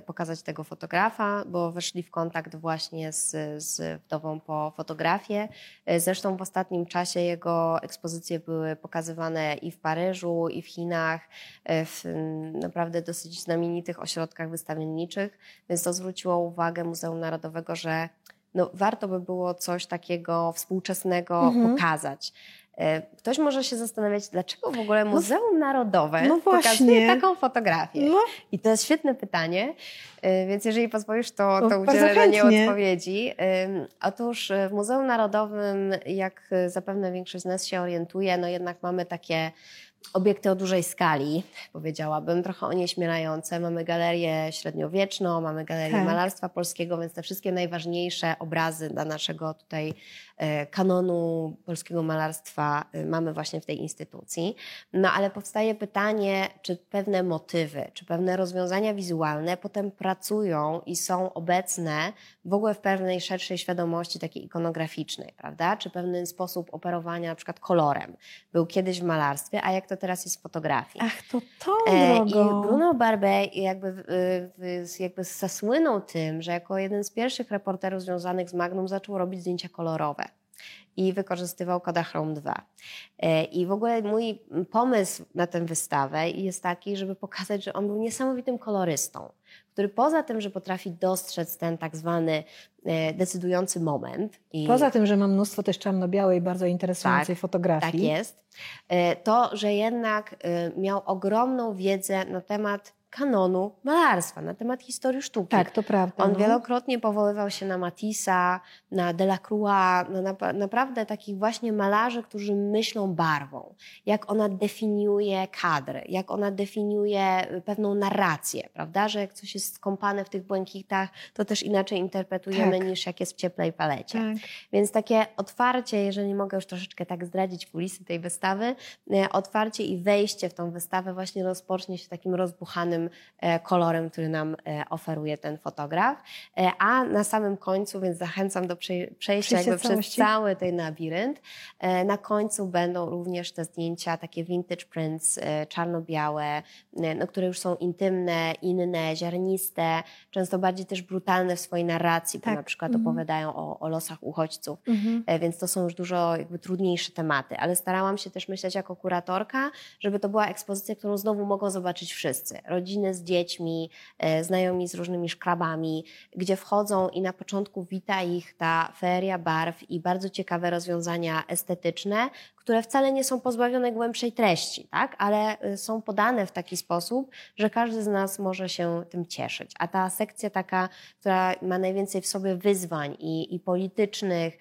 pokazać tego fotografa, bo weszli w kontakt właśnie z, z wdową po fotografię. Zresztą w ostatnim czasie jego ekspozycje były pokazywane i w Paryżu, i w Chinach, w naprawdę dosyć znamienitych ośrodkach wystawienniczych, więc to zwróciło uwagę Muzeum Narodowego, że no, warto by było coś takiego współczesnego Mhm. pokazać. E, Ktoś może się zastanawiać, dlaczego w ogóle Muzeum Narodowe no pokazuje taką fotografię. No, I to jest świetne pytanie, y, więc jeżeli pozwolisz, to, No, to bardzo udzielę na nie odpowiedzi. Otóż y, w Muzeum Narodowym, jak zapewne większość z nas się orientuje, no jednak mamy takie obiekty o dużej skali, powiedziałabym, trochę onieśmielające. Mamy galerię średniowieczną, mamy galerię Tak. malarstwa polskiego, więc te wszystkie najważniejsze obrazy dla naszego tutaj e, kanonu polskiego malarstwa e, mamy właśnie w tej instytucji. No ale powstaje pytanie, czy pewne motywy, czy pewne rozwiązania wizualne potem pracują i są obecne w ogóle w pewnej szerszej świadomości takiej ikonograficznej, prawda? Czy pewien sposób operowania na przykład kolorem był kiedyś w malarstwie, a jak to teraz jest w fotografii. ach, to to E, I drogo. Bruno Barbé jakby, y, y, jakby zasłynął tym, że jako jeden z pierwszych reporterów związanych z Magnum zaczął robić zdjęcia kolorowe. I wykorzystywał Kodachrome 2. E, I w ogóle mój pomysł na tę wystawę jest taki, żeby pokazać, że on był niesamowitym kolorystą, który poza tym, że potrafi dostrzec ten tak zwany e, decydujący moment. I poza tym, że ma mnóstwo też czarno-białej, bardzo interesującej tak, fotografii. Tak jest. E, to, że jednak miał ogromną wiedzę na temat kanonu malarstwa, na temat historii sztuki. Tak, to prawda. On no. wielokrotnie powoływał się na Matissa, na Delacroix, na, naprawdę takich właśnie malarzy, którzy myślą barwą, jak ona definiuje kadry, jak ona definiuje pewną narrację, prawda, że jak coś jest skąpane w tych błękitach, to też inaczej interpretujemy tak. niż jak jest w cieplej palecie. Tak. Więc takie otwarcie, jeżeli mogę już troszeczkę tak zdradzić kulisy tej wystawy, e, otwarcie i wejście w tą wystawę właśnie rozpocznie się takim rozbuchanym E, kolorem, który nam e, oferuje ten fotograf. E, a na samym końcu, więc zachęcam do przejścia jakby przez cały ten labirynt, na końcu będą również te zdjęcia, takie vintage prints, czarno-białe, no, które już są intymne, inne, ziarniste, często bardziej też brutalne w swojej narracji, tak. bo na przykład mhm. opowiadają o, o, losach uchodźców, mhm. więc to są już dużo jakby trudniejsze tematy, ale starałam się też myśleć jako kuratorka, żeby to była ekspozycja, którą znowu mogą zobaczyć wszyscy. Rodziny rodziny z dziećmi, e, znajomi z różnymi szkrabami, gdzie wchodzą i na początku wita ich ta feria barw i bardzo ciekawe rozwiązania estetyczne, które wcale nie są pozbawione głębszej treści, tak? ale y, są podane w taki sposób, że każdy z nas może się tym cieszyć. A ta sekcja taka, która ma najwięcej w sobie wyzwań i, i politycznych,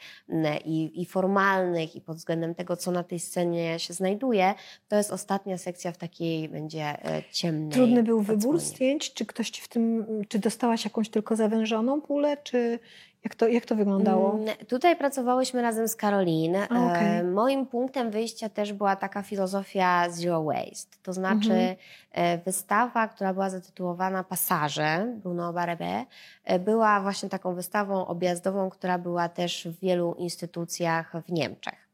i, i formalnych, i pod względem tego, co na tej scenie się znajduje, to jest ostatnia sekcja w takiej będzie e, ciemnej. Trudny był wybór zdjęć? Czy ktoś ci w tym, czy dostałaś jakąś tylko zawężoną pulę, czy jak to, jak to wyglądało? Mm, tutaj pracowałyśmy razem z Karolin. Okay. Moim punktem wyjścia też była taka filozofia zero waste. To znaczy mhm. E, wystawa, która była zatytułowana Pasaże Bruno Barebe, e, była właśnie taką wystawą objazdową, która była też w wielu instytucjach w Niemczech.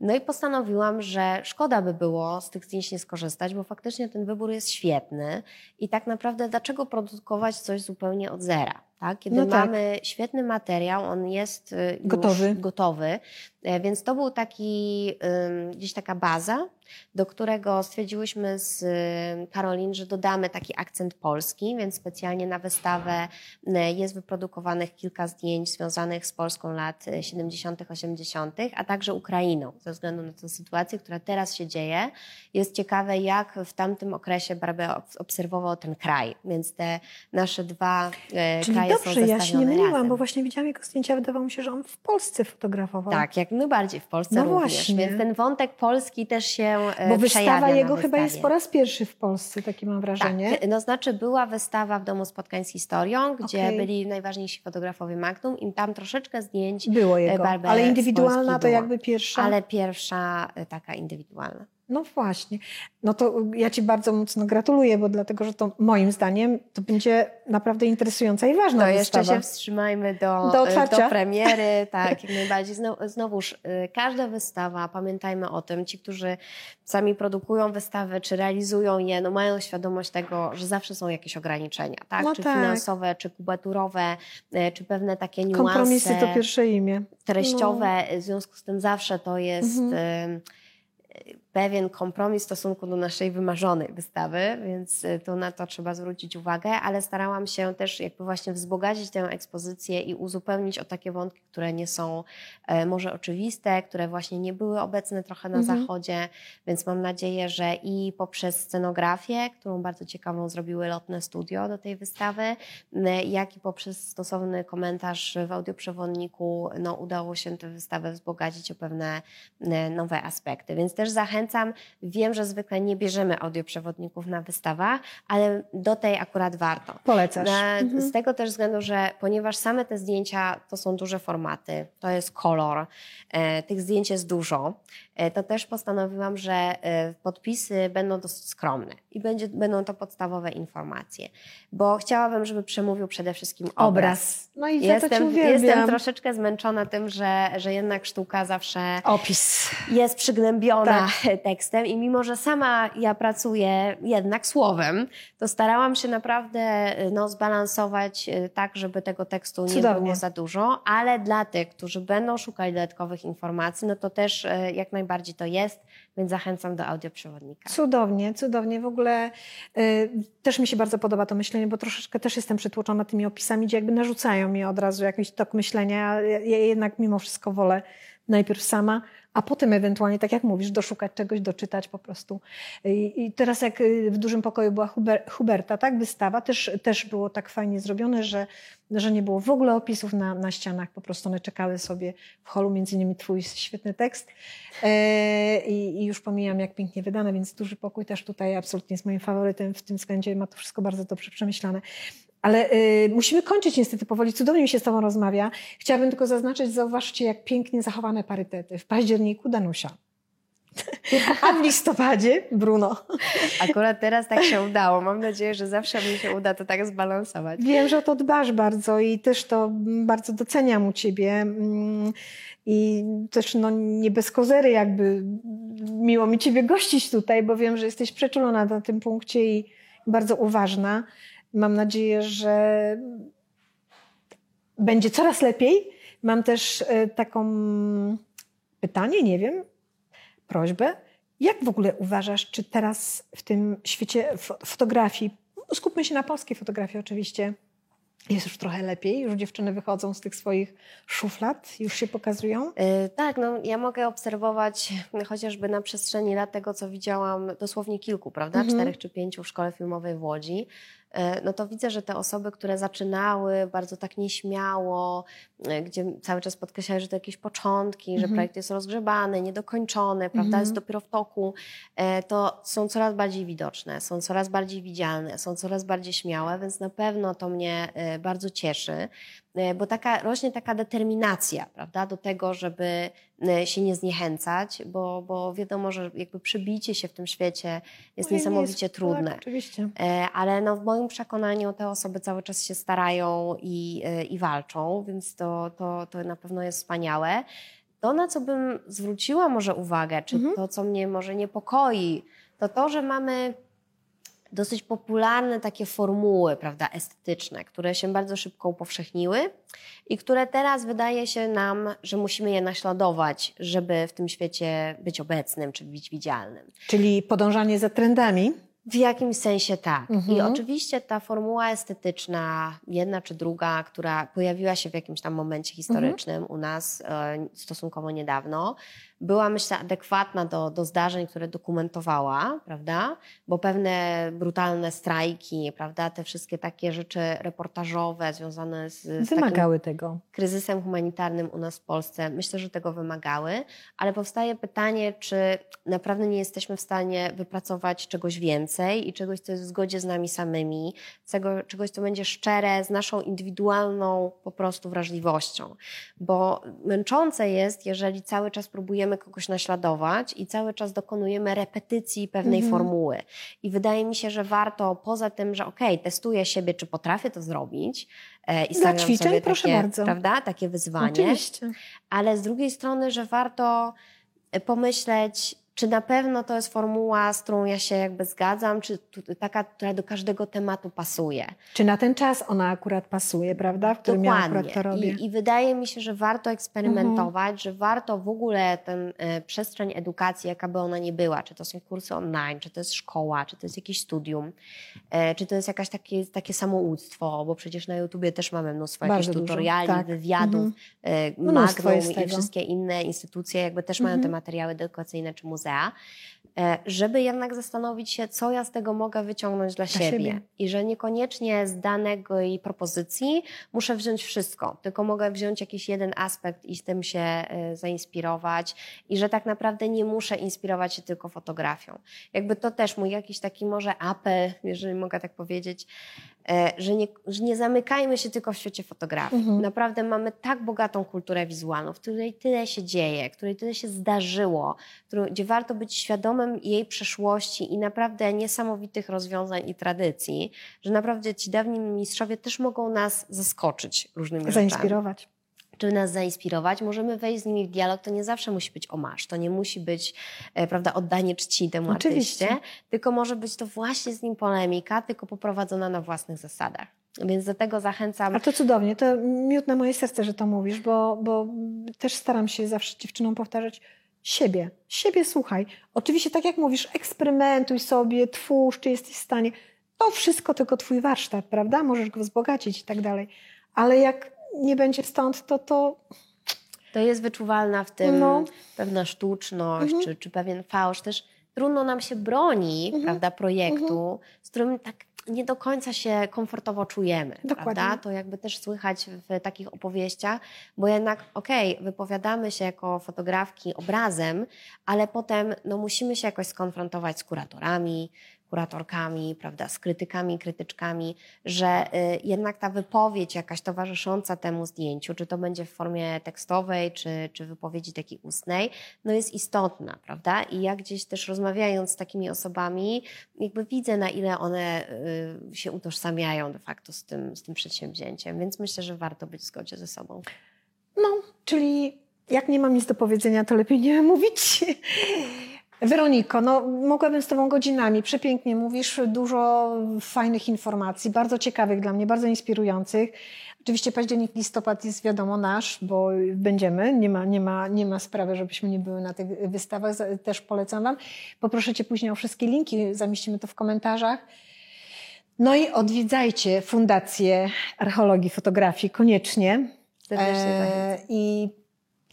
No i postanowiłam, że szkoda by było z tych zdjęć nie skorzystać, bo faktycznie ten wybór jest świetny i tak naprawdę dlaczego produkować coś zupełnie od zera? Tak? Kiedy no tak. mamy świetny materiał, on jest y, gotowy. gotowy, e, więc to był taki, gdzieś taka baza, do którego stwierdziłyśmy z Karolin, że dodamy taki akcent polski, więc specjalnie na wystawę e, jest wyprodukowanych kilka zdjęć związanych z Polską lat 70., 80., a także Ukrainą, ze względu na tę sytuację, która teraz się dzieje. Jest ciekawe, jak w tamtym okresie Barbie obserwował ten kraj, więc te nasze dwa Czyli kraje dobrze, ja się nie myliłam, razem. bo właśnie widziałam jego zdjęcia, wydawało mi się, że on w Polsce fotografował. Tak, jak najbardziej w Polsce no również. Właśnie. Więc ten wątek polski też się e, Bo wystawa jego chyba jest po raz pierwszy w Polsce, takie mam wrażenie. Tak, no znaczy była wystawa w Domu Spotkań z Historią, gdzie okay. byli najważniejsi fotografowie Magnum i tam troszeczkę zdjęć Było jego, ale indywidualna to jakby pierwsza? Ale pierwsza e, taka indywidualna. No właśnie. No to ja Ci bardzo mocno gratuluję, bo dlatego, że to moim zdaniem to będzie naprawdę interesująca i ważna to wystawa. jeszcze się wstrzymajmy do, do, do premiery. Tak, jak najbardziej. znowuż, y, każda wystawa, pamiętajmy o tym, ci, którzy sami produkują wystawy, czy realizują je, no mają świadomość tego, że zawsze są jakieś ograniczenia, tak? No czy tak. finansowe, czy kubaturowe, y, czy pewne takie niuanse. Kompromisy to pierwsze imię. Treściowe, no. w związku z tym zawsze to jest... Mhm pewien kompromis w stosunku do naszej wymarzonej wystawy, więc y, tu na to trzeba zwrócić uwagę, ale starałam się też jakby właśnie wzbogacić tę ekspozycję i uzupełnić o takie wątki, które nie są e, może oczywiste, które właśnie nie były obecne trochę na mhm. zachodzie, więc mam nadzieję, że i poprzez scenografię, którą bardzo ciekawą zrobiły lotne studio do tej wystawy, jak i poprzez stosowny komentarz w audioprzewodniku, no udało się tę wystawę wzbogacić o pewne nowe aspekty, więc też zachęcam zachęcam. Wiem, że zwykle nie bierzemy audioprzewodników na wystawach, ale do tej akurat warto. Polecasz. Mhm. Z tego też względu, że ponieważ same te zdjęcia to są duże formaty, to jest kolor, e, tych zdjęć jest dużo, to też postanowiłam, że e, podpisy będą dosyć skromne i będzie, będą to podstawowe informacje, bo chciałabym, żeby przemówił przede wszystkim obraz. Obraz. No i za to ci Jestem, uwielbiam. jestem troszeczkę zmęczona tym, że, że jednak sztuka zawsze Opis. jest przygnębiona Tak. tekstem i mimo, że sama ja pracuję jednak słowem, to starałam się naprawdę no, zbalansować tak, żeby tego tekstu nie Cudownie. było za dużo, ale dla tych, którzy będą szukali dodatkowych informacji, no to też jak najbardziej to jest, więc zachęcam do audioprzewodnika. Cudownie, cudownie. W ogóle y, też mi się bardzo podoba to myślenie, bo troszeczkę też jestem przytłoczona tymi opisami, gdzie jakby narzucają mi od razu jakiś tok myślenia. Ja, ja jednak mimo wszystko wolę najpierw sama, a potem ewentualnie, tak jak mówisz, doszukać czegoś, doczytać po prostu. I, teraz jak y, w dużym pokoju była Huber, Huberta, tak, wystawa, też, też było tak fajnie zrobione, że, że nie było w ogóle opisów na, na ścianach, po prostu one czekały sobie w holu, między innymi twój świetny tekst. E, i, I już pomijam, jak pięknie wydane, więc duży pokój też tutaj absolutnie jest moim faworytem w tym względzie, ma to wszystko bardzo dobrze przemyślane. Ale y, musimy kończyć niestety powoli. Cudownie mi się z Tobą rozmawia. Chciałabym tylko zaznaczyć, zauważcie, jak pięknie zachowane parytety. W październiku Danusia. A w listopadzie Bruno. Akurat teraz tak się udało. Mam nadzieję, że zawsze mi się uda to tak zbalansować. Wiem, że o to dbasz bardzo i też to bardzo doceniam u Ciebie. Mm, I też no, nie bez kozery jakby miło mi Ciebie gościć tutaj, bo wiem, że jesteś przeczulona na tym punkcie i bardzo uważna. Mam nadzieję, że będzie coraz lepiej. Mam też e, taką pytanie, nie wiem, prośbę. Jak w ogóle uważasz, czy teraz w tym świecie fo- fotografii, skupmy się na polskiej fotografii oczywiście, jest już trochę lepiej, już dziewczyny wychodzą z tych swoich szuflad, już się pokazują? Y, Tak, no ja mogę obserwować chociażby na przestrzeni lat tego, co widziałam dosłownie kilku, prawda? Mhm. Czterech czy pięciu w szkole filmowej w Łodzi. Y, No to widzę, że te osoby, które zaczynały bardzo tak nieśmiało, y, gdzie cały czas podkreślały, że to jakieś początki, że Mhm. projekt jest rozgrzebany, niedokończony, prawda? Mhm. Jest dopiero w toku, y, to są coraz bardziej widoczne, są coraz bardziej widzialne, są coraz bardziej śmiałe, więc na pewno to mnie bardzo cieszy. E, bo taka, rośnie taka determinacja, prawda, do tego, żeby e, się nie zniechęcać, bo, bo wiadomo, że jakby przybicie się w tym świecie jest No niesamowicie jest- trudne. Tak, oczywiście. E, Ale no, w moim przekonaniu te osoby cały czas się starają i, i walczą, więc to, to, to na pewno jest wspaniałe. To, na co bym zwróciła może uwagę, czy Mhm. to, co mnie może niepokoi, to to, że mamy dosyć popularne takie formuły, prawda, estetyczne, które się bardzo szybko upowszechniły i które teraz wydaje się nam, że musimy je naśladować, żeby w tym świecie być obecnym czy być widzialnym. Czyli podążanie za trendami. W jakimś sensie tak. Mhm. I oczywiście ta formuła estetyczna, jedna czy druga, która pojawiła się w jakimś tam momencie historycznym u nas e, stosunkowo niedawno, była myślę adekwatna do, do zdarzeń, które dokumentowała, prawda? Bo pewne brutalne strajki, prawda? Te wszystkie takie rzeczy reportażowe związane z, z Wymagały tego. kryzysem humanitarnym u nas w Polsce, myślę, że tego wymagały, ale powstaje pytanie, czy naprawdę nie jesteśmy w stanie wypracować czegoś więcej i czegoś, co jest w zgodzie z nami samymi, czego, czegoś, co będzie szczere z naszą indywidualną po prostu wrażliwością. Bo męczące jest, jeżeli cały czas próbujemy kogoś naśladować i cały czas dokonujemy repetycji pewnej Mhm. formuły. I wydaje mi się, że warto poza tym, że okej, testuję siebie, czy potrafię to zrobić, e, i Dla ćwiczeń, sobie proszę takie, bardzo. prawda, takie wyzwanie, Oczywiście. ale z drugiej strony, że warto e, pomyśleć, czy na pewno to jest formuła, z którą ja się jakby zgadzam, czy taka, która do każdego tematu pasuje. Czy na ten czas ona akurat pasuje, prawda? W którym ja akurat Dokładnie. to robię. I, I wydaje mi się, że warto eksperymentować, że warto w ogóle tę e, przestrzeń edukacji, jaka by ona nie była, czy to są kursy online, czy to jest szkoła, czy to jest jakieś studium, e, czy to jest jakaś takie, takie samouctwo, bo przecież na YouTubie też mamy mnóstwo Bardzo jakichś tutoriali, tak. wywiadów, Mhm. e, Magnum i wszystkie inne instytucje jakby też mają te Mhm. materiały edukacyjne czy muzea, e, żeby jednak zastanowić się, co ja z tego mogę wyciągnąć dla, Dla siebie. siebie. I że niekoniecznie z danego i propozycji muszę wziąć wszystko, tylko mogę wziąć jakiś jeden aspekt i z tym się e, zainspirować i że tak naprawdę nie muszę inspirować się tylko fotografią. Jakby to też mój jakiś taki może apel, jeżeli mogę tak powiedzieć, że nie, że nie zamykajmy się tylko w świecie fotografii. Mhm. Naprawdę mamy tak bogatą kulturę wizualną, w której tyle się dzieje, w której tyle się zdarzyło, gdzie warto być świadomym jej przeszłości i naprawdę niesamowitych rozwiązań i tradycji, że naprawdę ci dawni mistrzowie też mogą nas zaskoczyć różnymi rzeczami Zainspirować. Czy nas zainspirować, możemy wejść z nimi w dialog. To nie zawsze musi być omarz, to nie musi być e, prawda, oddanie czci temu Oczywiście. artyście, tylko może być to właśnie z nim polemika, tylko poprowadzona na własnych zasadach. Więc do tego zachęcam. A to cudownie, to miód na moje serce, że to mówisz, bo, bo też staram się zawsze dziewczynom powtarzać siebie, siebie słuchaj. Oczywiście tak jak mówisz, eksperymentuj sobie, twórz, czy jesteś w stanie. To wszystko tylko twój warsztat, prawda? Możesz go wzbogacić i tak dalej. Ale jak nie będzie stąd, to to To jest wyczuwalna w tym No. pewna sztuczność, Mhm. czy, czy pewien fałsz. Też trudno nam się broni Mhm. prawda, projektu, z którym tak nie do końca się komfortowo czujemy. Dokładnie. Prawda? To jakby też słychać w takich opowieściach, bo jednak okej, wypowiadamy się jako fotografki obrazem, ale potem no, musimy się jakoś skonfrontować z kuratorami, kuratorkami, prawda, z krytykami, krytyczkami, że y, jednak ta wypowiedź jakaś towarzysząca temu zdjęciu, czy to będzie w formie tekstowej, czy, czy wypowiedzi takiej ustnej, no jest istotna, prawda? I ja gdzieś też rozmawiając z takimi osobami, jakby widzę, na ile one y, się utożsamiają de facto z tym, z tym przedsięwzięciem, więc myślę, że warto być w zgodzie ze sobą. No, czyli jak nie mam nic do powiedzenia, to lepiej nie mówić. Weroniko, no mogłabym z Tobą godzinami. Przepięknie mówisz, dużo fajnych informacji, bardzo ciekawych dla mnie, bardzo inspirujących. Oczywiście październik, listopad jest wiadomo nasz, bo będziemy. Nie ma, nie ma, nie ma sprawy, żebyśmy nie były na tych wystawach. Też polecam Wam. Poproszę Cię później o wszystkie linki, zamieścimy to w komentarzach. No i odwiedzajcie Fundację Archeologii Fotografii koniecznie. Serdecznie E, zachęcam. I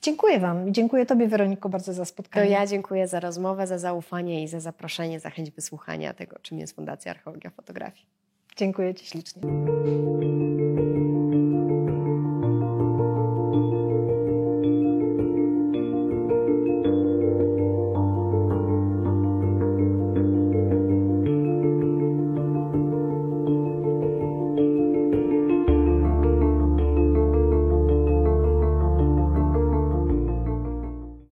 dziękuję Wam. Dziękuję Tobie, Weroniko, bardzo za To spotkanie. ja dziękuję za rozmowę, za zaufanie i za zaproszenie, za chęć wysłuchania tego, czym jest Fundacja Archeologia Fotografii. Dziękuję Ci ślicznie.